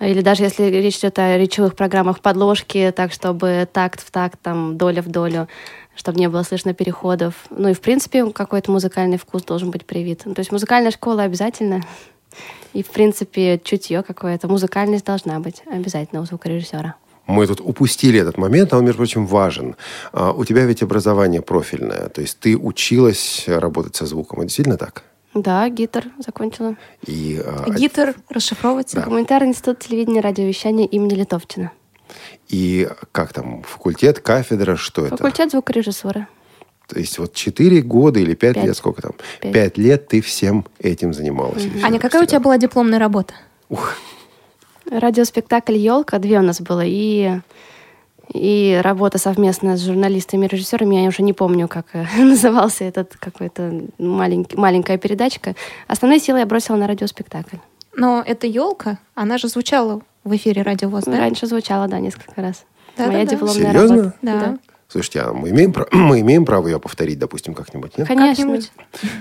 или даже если речь идет о речевых программах подложки, так, чтобы такт в такт, там, доля в долю, чтобы не было слышно переходов. Ну и, в принципе, какой-то музыкальный вкус должен быть привит. То есть музыкальная школа обязательно. И, в принципе, чутье какое-то, музыкальность должна быть обязательно у звукорежиссера. Мы тут упустили этот момент, а он, между прочим, важен. А, У тебя ведь образование профильное, то есть ты училась работать со звуком. Это действительно так? Да, гитар закончила. И, а, Гитар расшифровывается. Гуманитарный институт телевидения и радиовещания имени Литовчина. и как там, факультет, кафедра, что это? Факультет звукорежиссуры. То есть вот 4 года или 5 Пять. лет, сколько там? Пять. 5 лет ты всем этим занималась. всё Аня, какая у тебя была дипломная работа? Ух, Радиоспектакль «Елка», две у нас было, и, и работа совместная с журналистами и режиссерами, я уже не помню, как э, назывался этот какой-то маленький, маленькая передачка. Основные силы я бросила на радиоспектакль. Но эта елка, она же звучала в эфире Радио ВОЗ, да? Раньше звучала, да, несколько раз. Да, Моя да, да. дипломная Серьезно? работа. Да. Слушайте, а мы имеем, пра- мы имеем право ее повторить, допустим, как-нибудь, нет? Конечно. Как-нибудь.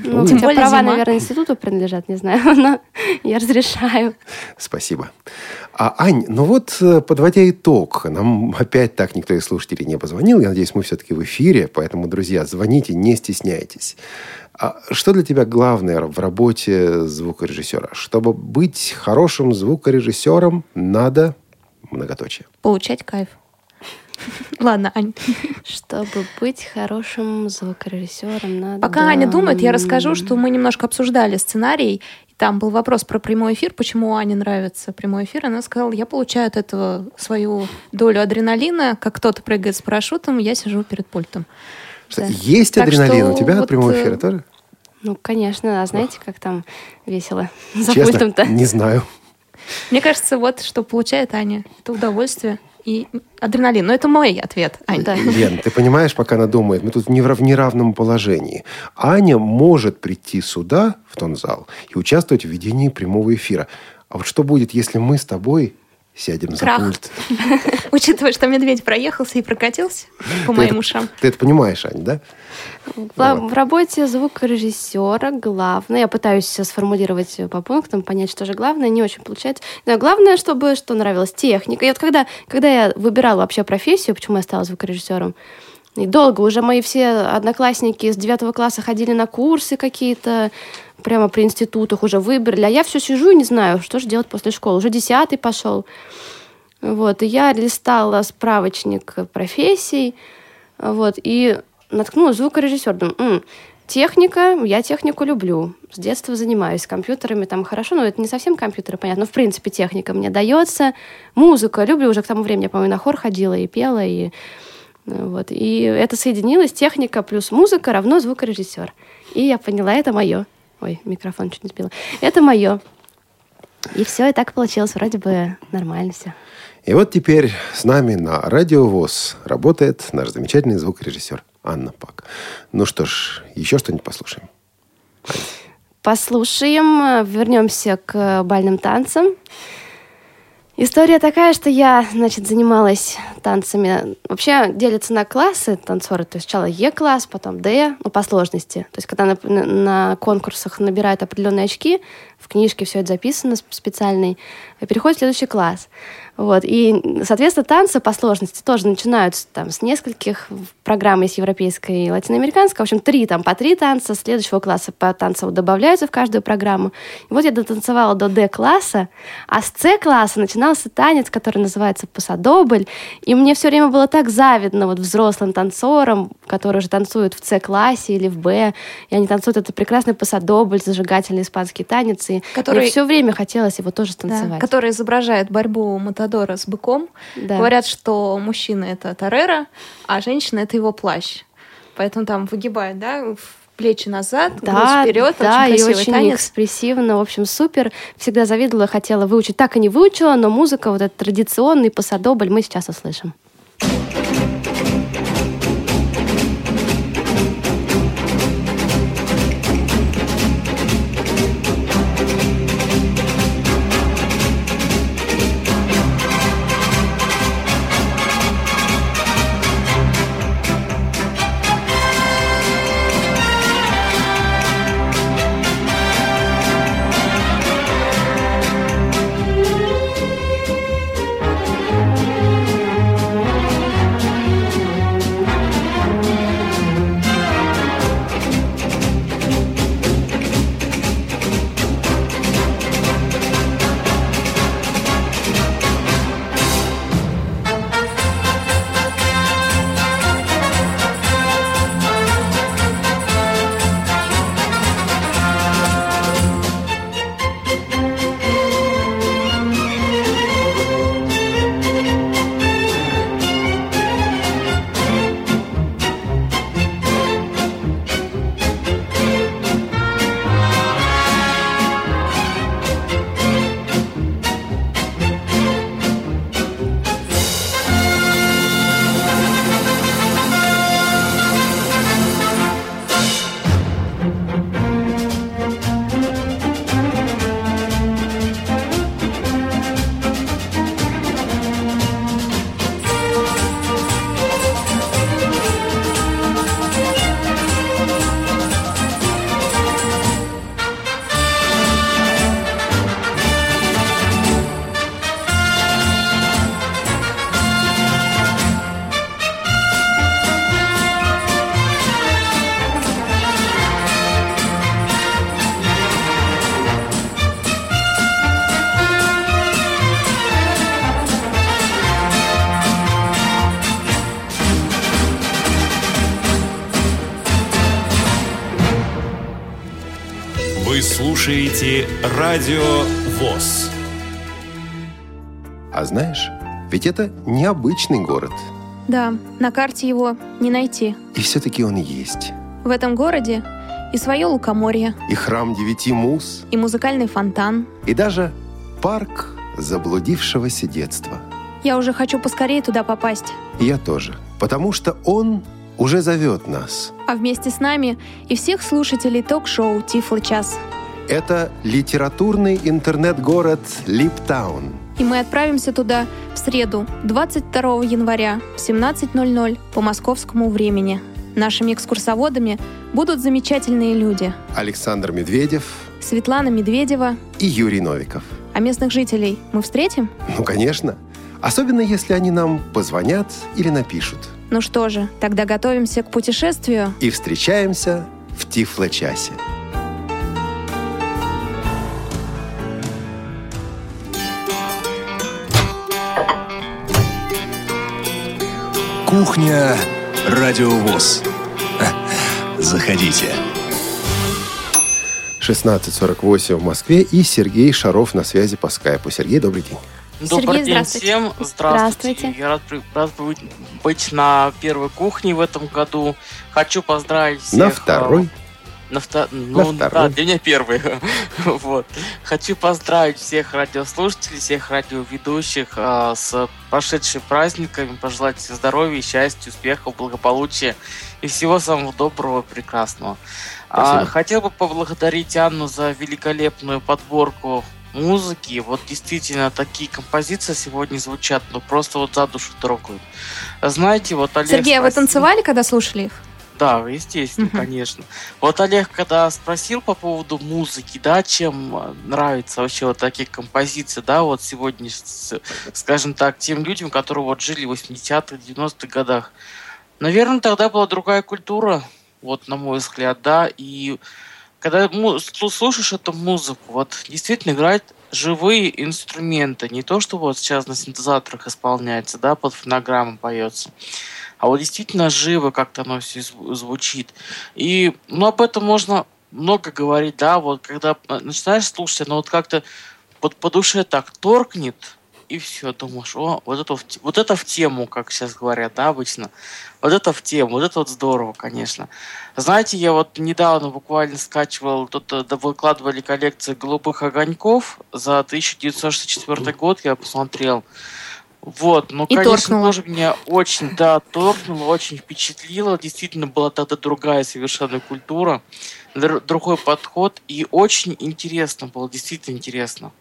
Ну, Тем хотя более права, зима. наверное, институту принадлежат, не знаю, но я разрешаю. Спасибо. А, Ань, ну вот, э, подводя итог, нам опять так никто из слушателей не позвонил. Я надеюсь, мы все-таки в эфире, поэтому, друзья, звоните, не стесняйтесь. А что для тебя главное в работе звукорежиссера? Чтобы быть хорошим звукорежиссером, надо многоточие. Получать кайф. Ладно, Ань. Чтобы быть хорошим звукорежиссером, надо... Пока Аня думает, я расскажу, что мы немножко обсуждали сценарий. Там был вопрос про прямой эфир, почему Ане нравится прямой эфир. Она сказала, я получаю от этого свою долю адреналина, как кто-то прыгает с парашютом, я сижу перед пультом. Что, Да. Есть Так адреналин что у тебя от вот, прямого э, эфира тоже? Ну, конечно, а знаете, как там весело за Честно, пультом-то? не знаю. Мне кажется, вот что получает Аня. Это удовольствие и адреналин. Но это мой ответ, Ань. Да. Лен, ты понимаешь, пока она думает, мы тут нерав- в неравном положении. Аня может прийти сюда, в тон зал, и участвовать в ведении прямого эфира. А вот что будет, если мы с тобой сядем за Крах. пульт. Учитывая, что медведь проехался и прокатился по моим ушам. Ты это понимаешь, Ань, да? В, работе звукорежиссера главное, я пытаюсь сформулировать по пунктам, понять, что же главное, не очень получается. Но главное, чтобы что нравилось, техника. И вот когда, когда я выбирала вообще профессию, почему я стала звукорежиссером, и долго уже мои все одноклассники с девятого класса ходили на курсы какие-то, прямо при институтах уже выбрали, а я все сижу и не знаю, что же делать после школы. Уже десятый пошел. Вот, и я листала справочник профессий, вот, и наткнулась звукорежиссер. Думаю, «М, техника, я технику люблю. С детства занимаюсь компьютерами, там хорошо, но это не совсем компьютеры, понятно, но в принципе техника мне дается. Музыка, люблю, уже к тому времени, по-моему, на хор ходила и пела, и вот. И это соединилось, техника плюс музыка равно звукорежиссер. И я поняла, это мое. Ой, микрофон чуть не сбила. Это мое. И все, и так получилось, вроде бы нормально все. И вот теперь с нами на Радио ВОЗ работает наш замечательный звукорежиссер Анна Пак. Ну что ж, еще что-нибудь послушаем. Послушаем, вернемся к бальным танцам. История такая, что я, значит, занималась танцами. Вообще делятся на классы танцоры. То есть сначала Е-класс, потом Д, ну, по сложности. То есть когда на, на- конкурсах набирают определенные очки, в книжке все это записано сп- специальный, переходит в следующий класс. Вот. И, соответственно, танцы по сложности тоже начинаются там с нескольких программ есть европейская и латиноамериканская. В общем, три там по три танца следующего класса по танцам добавляются в каждую программу. И вот я дотанцевала до Д-класса, а с С-класса начинался танец, который называется пасадобль. И мне все время было так завидно вот взрослым танцорам, которые уже танцуют в С-классе или в Б, и они танцуют это прекрасный пасадобль, зажигательный испанский танец, и Который- все время хотелось его тоже Да, танцевать. который изображает борьбу Матадора с быком. Да. Говорят, что мужчина это Тореро, а женщина это его плащ. Поэтому там выгибает, да, плечи назад, грудь вперед. да, очень и очень танец. экспрессивно, в общем, супер. Всегда завидовала, хотела выучить. Так и не выучила, но музыка, вот этот традиционный пасадобль мы сейчас услышим. Слушаете Радио ВОЗ. А знаешь, ведь это необычный город. Да, на карте его не найти. И все-таки он есть. В этом городе и свое лукоморье, И храм девяти мус, и музыкальный фонтан. и даже парк заблудившегося детства. Я уже хочу поскорее туда попасть. Я тоже. Потому что он уже зовет нас. А вместе с нами и всех слушателей ток-шоу «Тифло час». Это литературный интернет-город Липтаун. И мы отправимся туда в среду, 22 января в 17.00 по московскому времени. Нашими экскурсоводами будут замечательные люди. Александр Медведев Светлана Медведева. и Юрий Новиков. А местных жителей мы встретим? Ну, конечно. Особенно, если они нам позвонят или напишут. Ну что же, тогда готовимся к путешествию. И встречаемся в Тифло-часе. Кухня Радиовоз. Заходите. 16.48 в Москве и Сергей Шаров на связи по скайпу. Сергей, добрый день. Добрый Сергей, день здравствуйте. всем. Здравствуйте. Здравствуйте. Я рад, рад быть, на первой кухне в этом году. Хочу поздравить всех. на а, второй. На, вто- ну, второй. Да, для меня первый. вот. Хочу поздравить всех радиослушателей, всех радиоведущих а, с прошедшими праздниками, пожелать всем здоровья, счастья, успехов, благополучия и всего самого доброго и прекрасного. А, хотел бы поблагодарить Анну за великолепную подборку музыки. Вот действительно такие композиции сегодня звучат, ну просто вот за душу трогают. Знаете, вот Олег Сергей, а вы танцевали, когда слушали их? Да, естественно, Мгм. конечно. Вот Олег, когда спросил по поводу музыки, да, чем э, нравится вообще вот такие композиции, да, вот сегодня, скажем так, тем людям, которые вот жили в 80-х, 90-х годах. Наверное, тогда была другая культура, вот, на мой взгляд, да, и когда слушаешь эту музыку, вот действительно играют живые инструменты, не то, что вот сейчас на синтезаторах исполняется, да, под фонограмму поется, а вот действительно живо как-то оно все звучит. И, ну, об этом можно много говорить, да, вот когда начинаешь слушать, оно вот как-то под, по душе так торкнет, и все, думаешь, о, вот это, в, вот это в тему, как сейчас говорят, да, обычно. Вот это в тему, вот это вот здорово, конечно. Знаете, я вот недавно буквально скачивал, тут да, выкладывали коллекцию голубых огоньков за 1964 год, я посмотрел. Вот, ну, И конечно, торкнуло. тоже меня очень, да, торкнуло, очень впечатлило. Действительно, была тогда другая совершенно культура, др- другой подход, и очень интересно было, действительно интересно.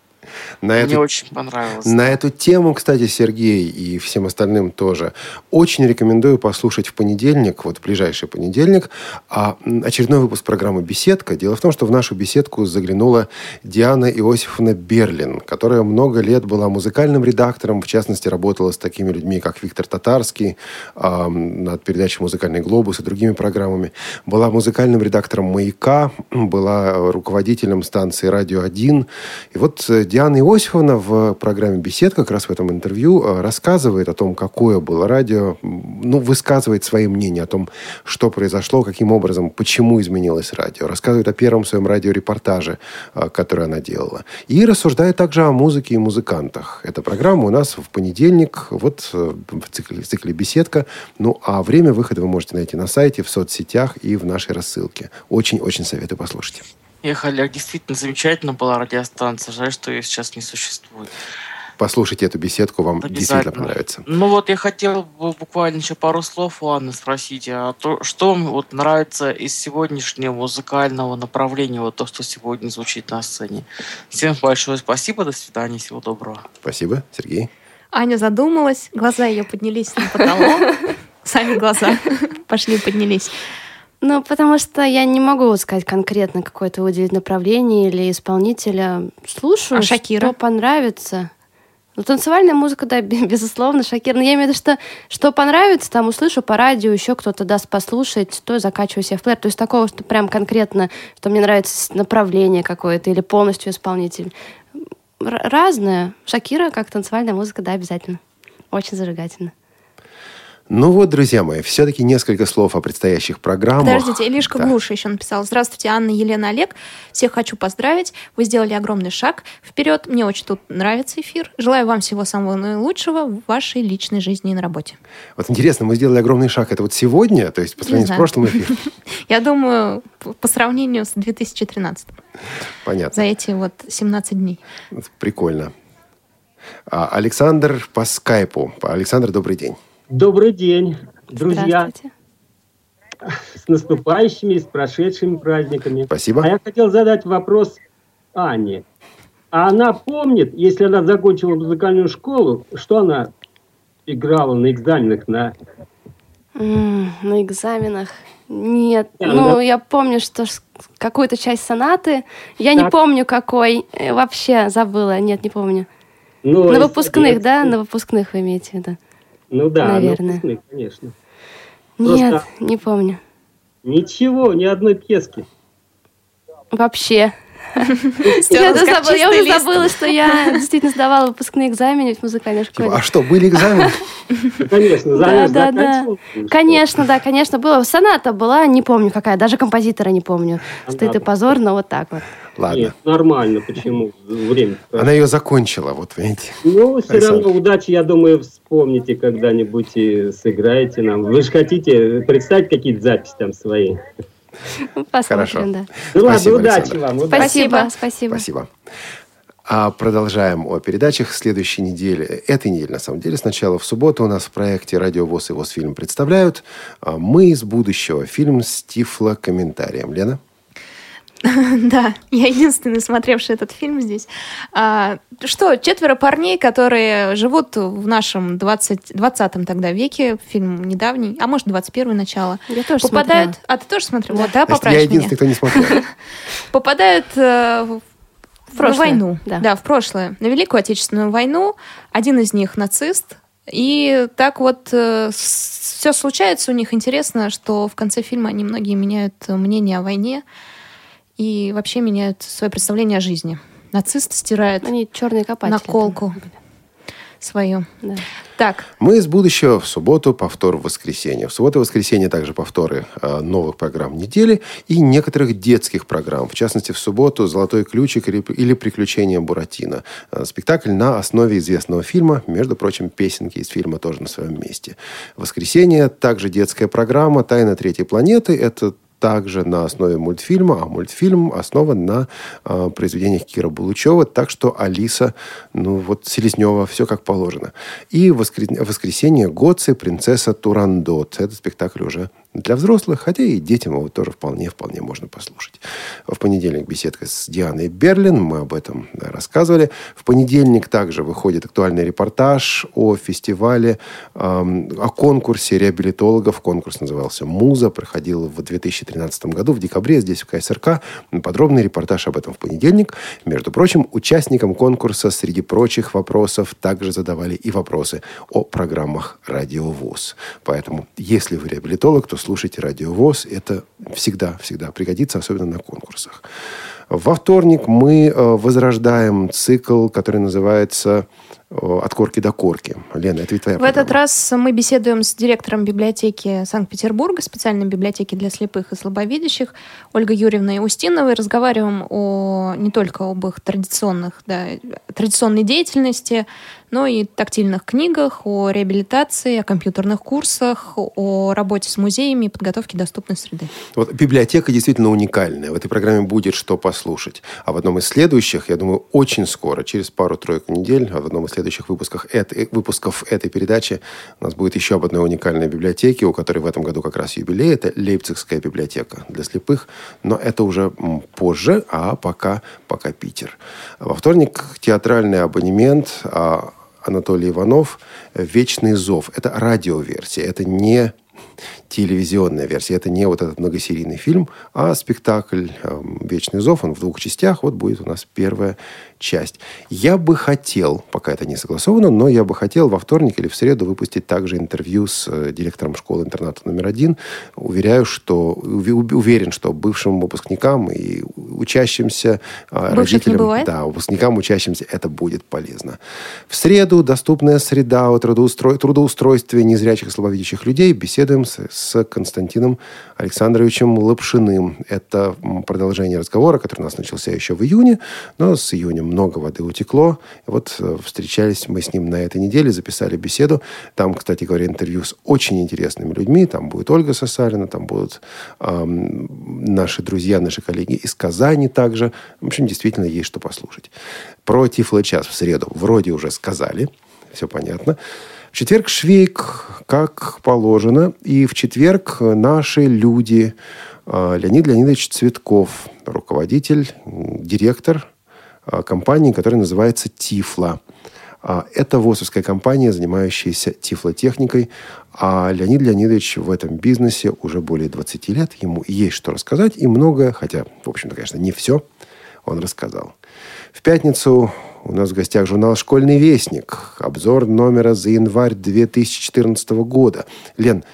На Мне эту очень понравилось. На эту тему, кстати, Сергей и всем остальным тоже очень рекомендую послушать в понедельник, вот в ближайший понедельник, а, очередной выпуск программы «Беседка». Дело в том, что в нашу беседку заглянула Диана Иосифовна Берлин, которая много лет была музыкальным редактором, в частности, работала с такими людьми, как Виктор Татарский, а, над передачей «Музыкальный глобус» и другими программами. Была музыкальным редактором «Маяка», была руководителем станции «Радио-1». И вот э, Диана Иосифовна в программе «Бесед» как раз в этом интервью э, рассказывает о том, какое было радио, ну, высказывает свои мнения о том, что произошло, каким образом, почему изменилось радио. Рассказывает о первом своем радиорепортаже, э, который она делала. И рассуждает также о музыке и музыкантах. Эта программа у нас в понедельник, вот э, в цикле, в цикле «Беседка». Ну, а время выхода вы можете найти на сайте, в соцсетях и в нашей рассылке. Очень-очень советую послушать. Олег, действительно замечательно была радиостанция. Жаль, что ее сейчас не существует. Послушайте эту беседку, вам действительно Обязательно. понравится. Ну вот я хотел бы буквально еще пару слов у Анны спросить. А то, что вам вот нравится из сегодняшнего музыкального направления, вот то, что сегодня звучит на сцене? Всем большое спасибо, до свидания, всего доброго. Спасибо, Сергей. Аня задумалась, глаза ее поднялись на потолок. Сами глаза пошли поднялись. Ну, потому что я не могу сказать конкретно какое-то выделить направление или исполнителя. Слушаю, А Шакира? что понравится. Ну, танцевальная музыка, да, бе- безусловно, Шакир. Но я имею в виду, что что понравится, там услышу по радио, еще кто-то даст послушать, то закачиваю себе в плеер. То есть такого, что прям конкретно, что мне нравится направление какое-то или полностью исполнитель. Р- разное. Шакира, как танцевальная музыка, да, обязательно. Очень Ну вот, друзья мои, все-таки несколько слов о предстоящих программах. Подождите, Илишка Да. Глуша еще написала. Здравствуйте, Анна, Елена, Олег. Всех хочу поздравить. Вы сделали огромный шаг вперед. Мне очень тут нравится эфир. Желаю вам всего самого наилучшего в вашей личной жизни и на работе. Вот интересно, мы сделали огромный шаг. Это вот сегодня, то есть по сравнению с прошлым эфиром. Я думаю, по сравнению с 2013 Понятно. за эти вот 17 дней. Прикольно. А, Александр по скайпу. Александр, добрый день. Добрый день, друзья, с наступающими, с прошедшими праздниками. Спасибо. А я хотел задать вопрос Ане. А она помнит, если она закончила музыкальную школу, что она играла на экзаменах на... На экзаменах. Нет. Да, ну, да. я помню, что какую-то часть сонаты. Я не Так. помню, какой. Э, Вообще забыла. Нет, не помню. Ну, на выпускных, да? На выпускных вы имеете в виду? Ну да, на наверное. выпускных, конечно. Просто- Нет, не помню. Ничего, ни одной пьески. Вообще. Я, забыла, уже забыла, что я действительно сдавала выпускные экзамены в музыкальной Типа, школе. а что, были экзамены? Ну, Конечно, Да, да, да. Конечно, да, конечно, было. Соната была, не помню какая, даже композитора не помню. Стыд и позор, но вот так вот. Ладно. Нет, нормально, почему? Время. Она ее закончила, вот видите. Ну, все Александр. равно удачи, я думаю, вспомните когда-нибудь и сыграете нам. Вы же хотите представить какие-то записи там свои? Посмотрим, Хорошо. да. Ну Спасибо, ладно, удачи вам. удачи. Спасибо, спасибо. Спасибо. А продолжаем о передачах следующей недели. Этой недели, на самом деле. Сначала в субботу у нас в проекте «Радио ВОЗ» и «ВОЗ-фильм» представляют а, «Мы из будущего». Фильм с тифлокомментарием. Лена? Да, я единственный, смотревший этот фильм здесь. А, что, четверо парней, которые живут в нашем 20, 20 тогда веке, фильм недавний, а может, 21 начало. Я тоже попадают... смотрела. А, ты тоже смотрел? Да. Вот, да, поправь я меня. единственный, кто не смотрел. Попадают э, в прошлое, войну. да. в прошлое. На Великую Отечественную войну. Один из них нацист. И так вот все случается у них. Интересно, что в конце фильма они многие меняют э, мнение о войне и вообще меняют свое представление о жизни. Нацист стирает Они черные копатели. наколку свою. Да. Так, Мы из будущего в субботу, повтор в воскресенье. В субботу и воскресенье также повторы э, новых программ недели и некоторых детских программ. В частности, в субботу «Золотой ключик» или или «Приключения Буратино». Э, Спектакль на основе известного фильма. Между прочим, песенки из фильма тоже на своем месте. В воскресенье также детская программа «Тайна третьей планеты». Это также на основе мультфильма, а мультфильм основан на э, произведениях Кира Булычева, так что Алиса, ну вот Селезнева, все как положено. И в воскре- в воскресенье Гоцы, принцесса Турандот. Это спектакль уже для взрослых, хотя и детям его тоже вполне-вполне можно послушать. В понедельник беседка с Дианой Берлин, мы об этом рассказывали. В понедельник также выходит актуальный репортаж о фестивале, эм, о конкурсе реабилитологов. Конкурс назывался «Муза», проходил в 2013 году, в декабре, здесь в КСРК. Подробный репортаж об этом в понедельник. Между прочим, участникам конкурса среди прочих вопросов также задавали и вопросы о программах «Радио ВОЗ». Поэтому, если вы реабилитолог, то слушайте «Радио ВОЗ». Это всегда-всегда пригодится, особенно на конкурсах. Во вторник мы э, возрождаем цикл, который называется э, «От корки до корки». Лена, это ведь твоя в этот программа. раз мы беседуем с директором библиотеки Санкт-Петербурга, специальной библиотеки для слепых и слабовидящих, Ольгой Юрьевной Устиновой. Разговариваем о, не только об их традиционных, да, традиционной деятельности, но и тактильных книгах, о реабилитации, о компьютерных курсах, о работе с музеями и подготовке доступной среды. Вот библиотека действительно уникальная. В этой программе будет что послушать. А в одном из следующих, я думаю, очень скоро, через пару-тройку недель, а в одном из следующих выпусков этой, выпусков этой передачи у нас будет еще об одной уникальной библиотеке, у которой в этом году как раз юбилей. Это Лейпцигская библиотека для слепых. Но это уже позже, а пока, пока Питер. Во вторник театральный абонемент а, Анатолий Иванов «Вечный зов». Это радиоверсия, это не телевизионная версия. Это не вот этот многосерийный фильм, а спектакль эм, «Вечный зов». Он в двух частях. Вот будет у нас первая часть. Я бы хотел, пока это не согласовано, но я бы хотел во вторник или в среду выпустить также интервью с э, директором школы-интерната номер один. Уверяю, что, уве- уверен, что бывшим выпускникам и учащимся э, Бывших родителям, да, выпускникам, учащимся это будет полезно. В среду доступная среда о трудоустро- трудоустройстве незрячих и слабовидящих людей. Беседуем с, с Константином Александровичем Лапшиным. Это продолжение разговора, который у нас начался еще в июне, но с июня много воды утекло. И вот э, встречались мы с ним на этой неделе, записали беседу. Там, кстати говоря, интервью с очень интересными людьми. Там будет Ольга Сосарина, там будут ам, наши друзья, наши коллеги из Казани также. В общем, действительно есть что послушать. Про Тифло-час в среду вроде уже сказали. Все понятно. В четверг швейк, как положено. И в четверг наши люди, э, Леонид Леонидович Цветков, руководитель, директор а, компании, которая называется «Тифла». А, Это ВОСовская компания, занимающаяся тифлотехникой. А Леонид Леонидович в этом бизнесе уже более 20 лет. Ему есть что рассказать и многое, хотя, в общем-то, конечно, не все, он рассказал. В пятницу у нас в гостях журнал «Школьный вестник». Обзор номера за январь 2014 года. Лен,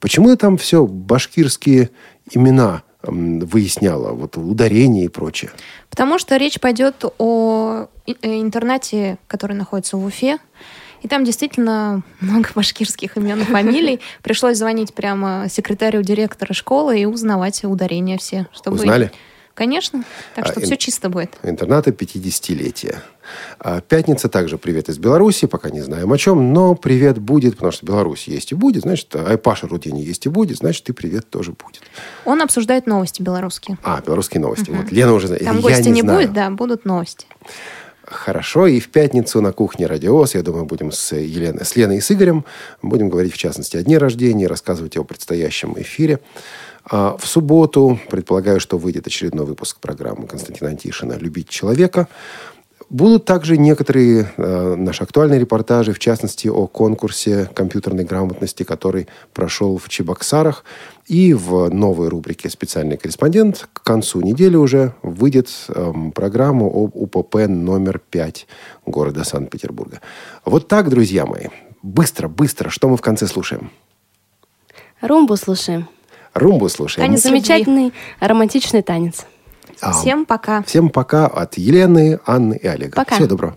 почему я там все башкирские имена выясняла? Вот ударение и прочее. Потому что речь пойдет о э, интернате, который находится в Уфе. И там действительно много башкирских имен и фамилий. Пришлось звонить прямо секретарю директора школы и узнавать ударения все. Чтобы... Узнали? Конечно. Так А, что ин- все чисто будет. Интерната 50-летия. А Пятница также привет из Беларуси. Пока не знаем о чем, но привет будет, потому что Беларусь есть и будет. Значит, Айпаша Рудени есть и будет. Значит, и привет тоже будет. Он обсуждает новости белорусские. А, белорусские новости. Вот Лена уже знает. Там Я гостя не, знаю. будет, да, будут новости. Хорошо. И в пятницу на кухне Радиос, я думаю, будем с, Еленой, с Леной и с Игорем. Будем говорить, в частности, о дне рождения, рассказывать о предстоящем эфире. А в субботу, предполагаю, что выйдет очередной выпуск программы Константина Антишина «Любить человека». Будут также некоторые э, наши актуальные репортажи, в частности, о конкурсе компьютерной грамотности, который прошел в Чебоксарах. И в новой рубрике «Специальный корреспондент» к концу недели уже выйдет эм, программа об УПП номер 5 города Санкт-Петербурга. Вот так, друзья мои. Быстро, быстро. Что мы в конце слушаем? Румбу слушаем. Румбу слушаем. Танец Замечательный романтичный танец. А, Всем пока. Всем пока от Елены, Анны и Олега. Пока. Всего доброго.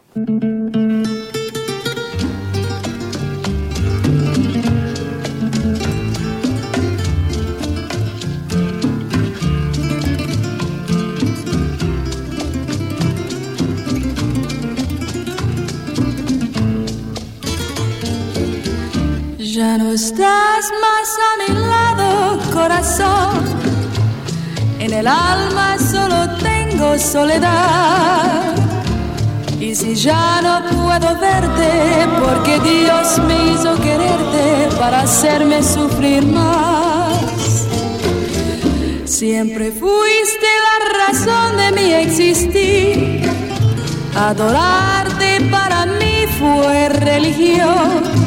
Ya no estás más a mi lado, En el alma solo tengo soledad. Y si ya no puedo verte, porque Dios me hizo quererte para hacerme sufrir más. Siempre fuiste la razón de mi existir. Adorarte para mí fue religión.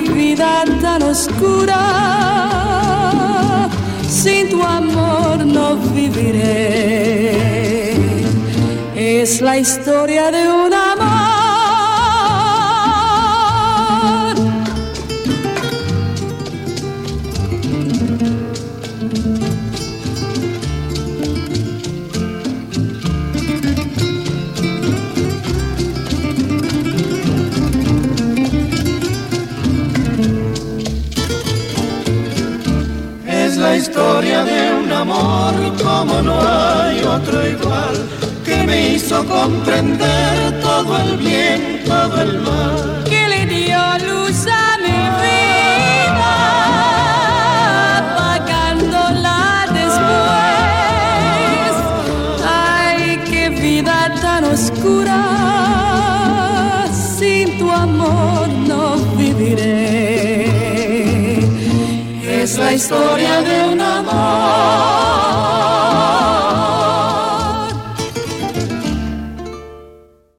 vida tan oscura. Sin tu amor no viviré. Es la historia de un de un amor como no hay otro igual, que me hizo comprender todo el bien, todo el mal. La historia de un amor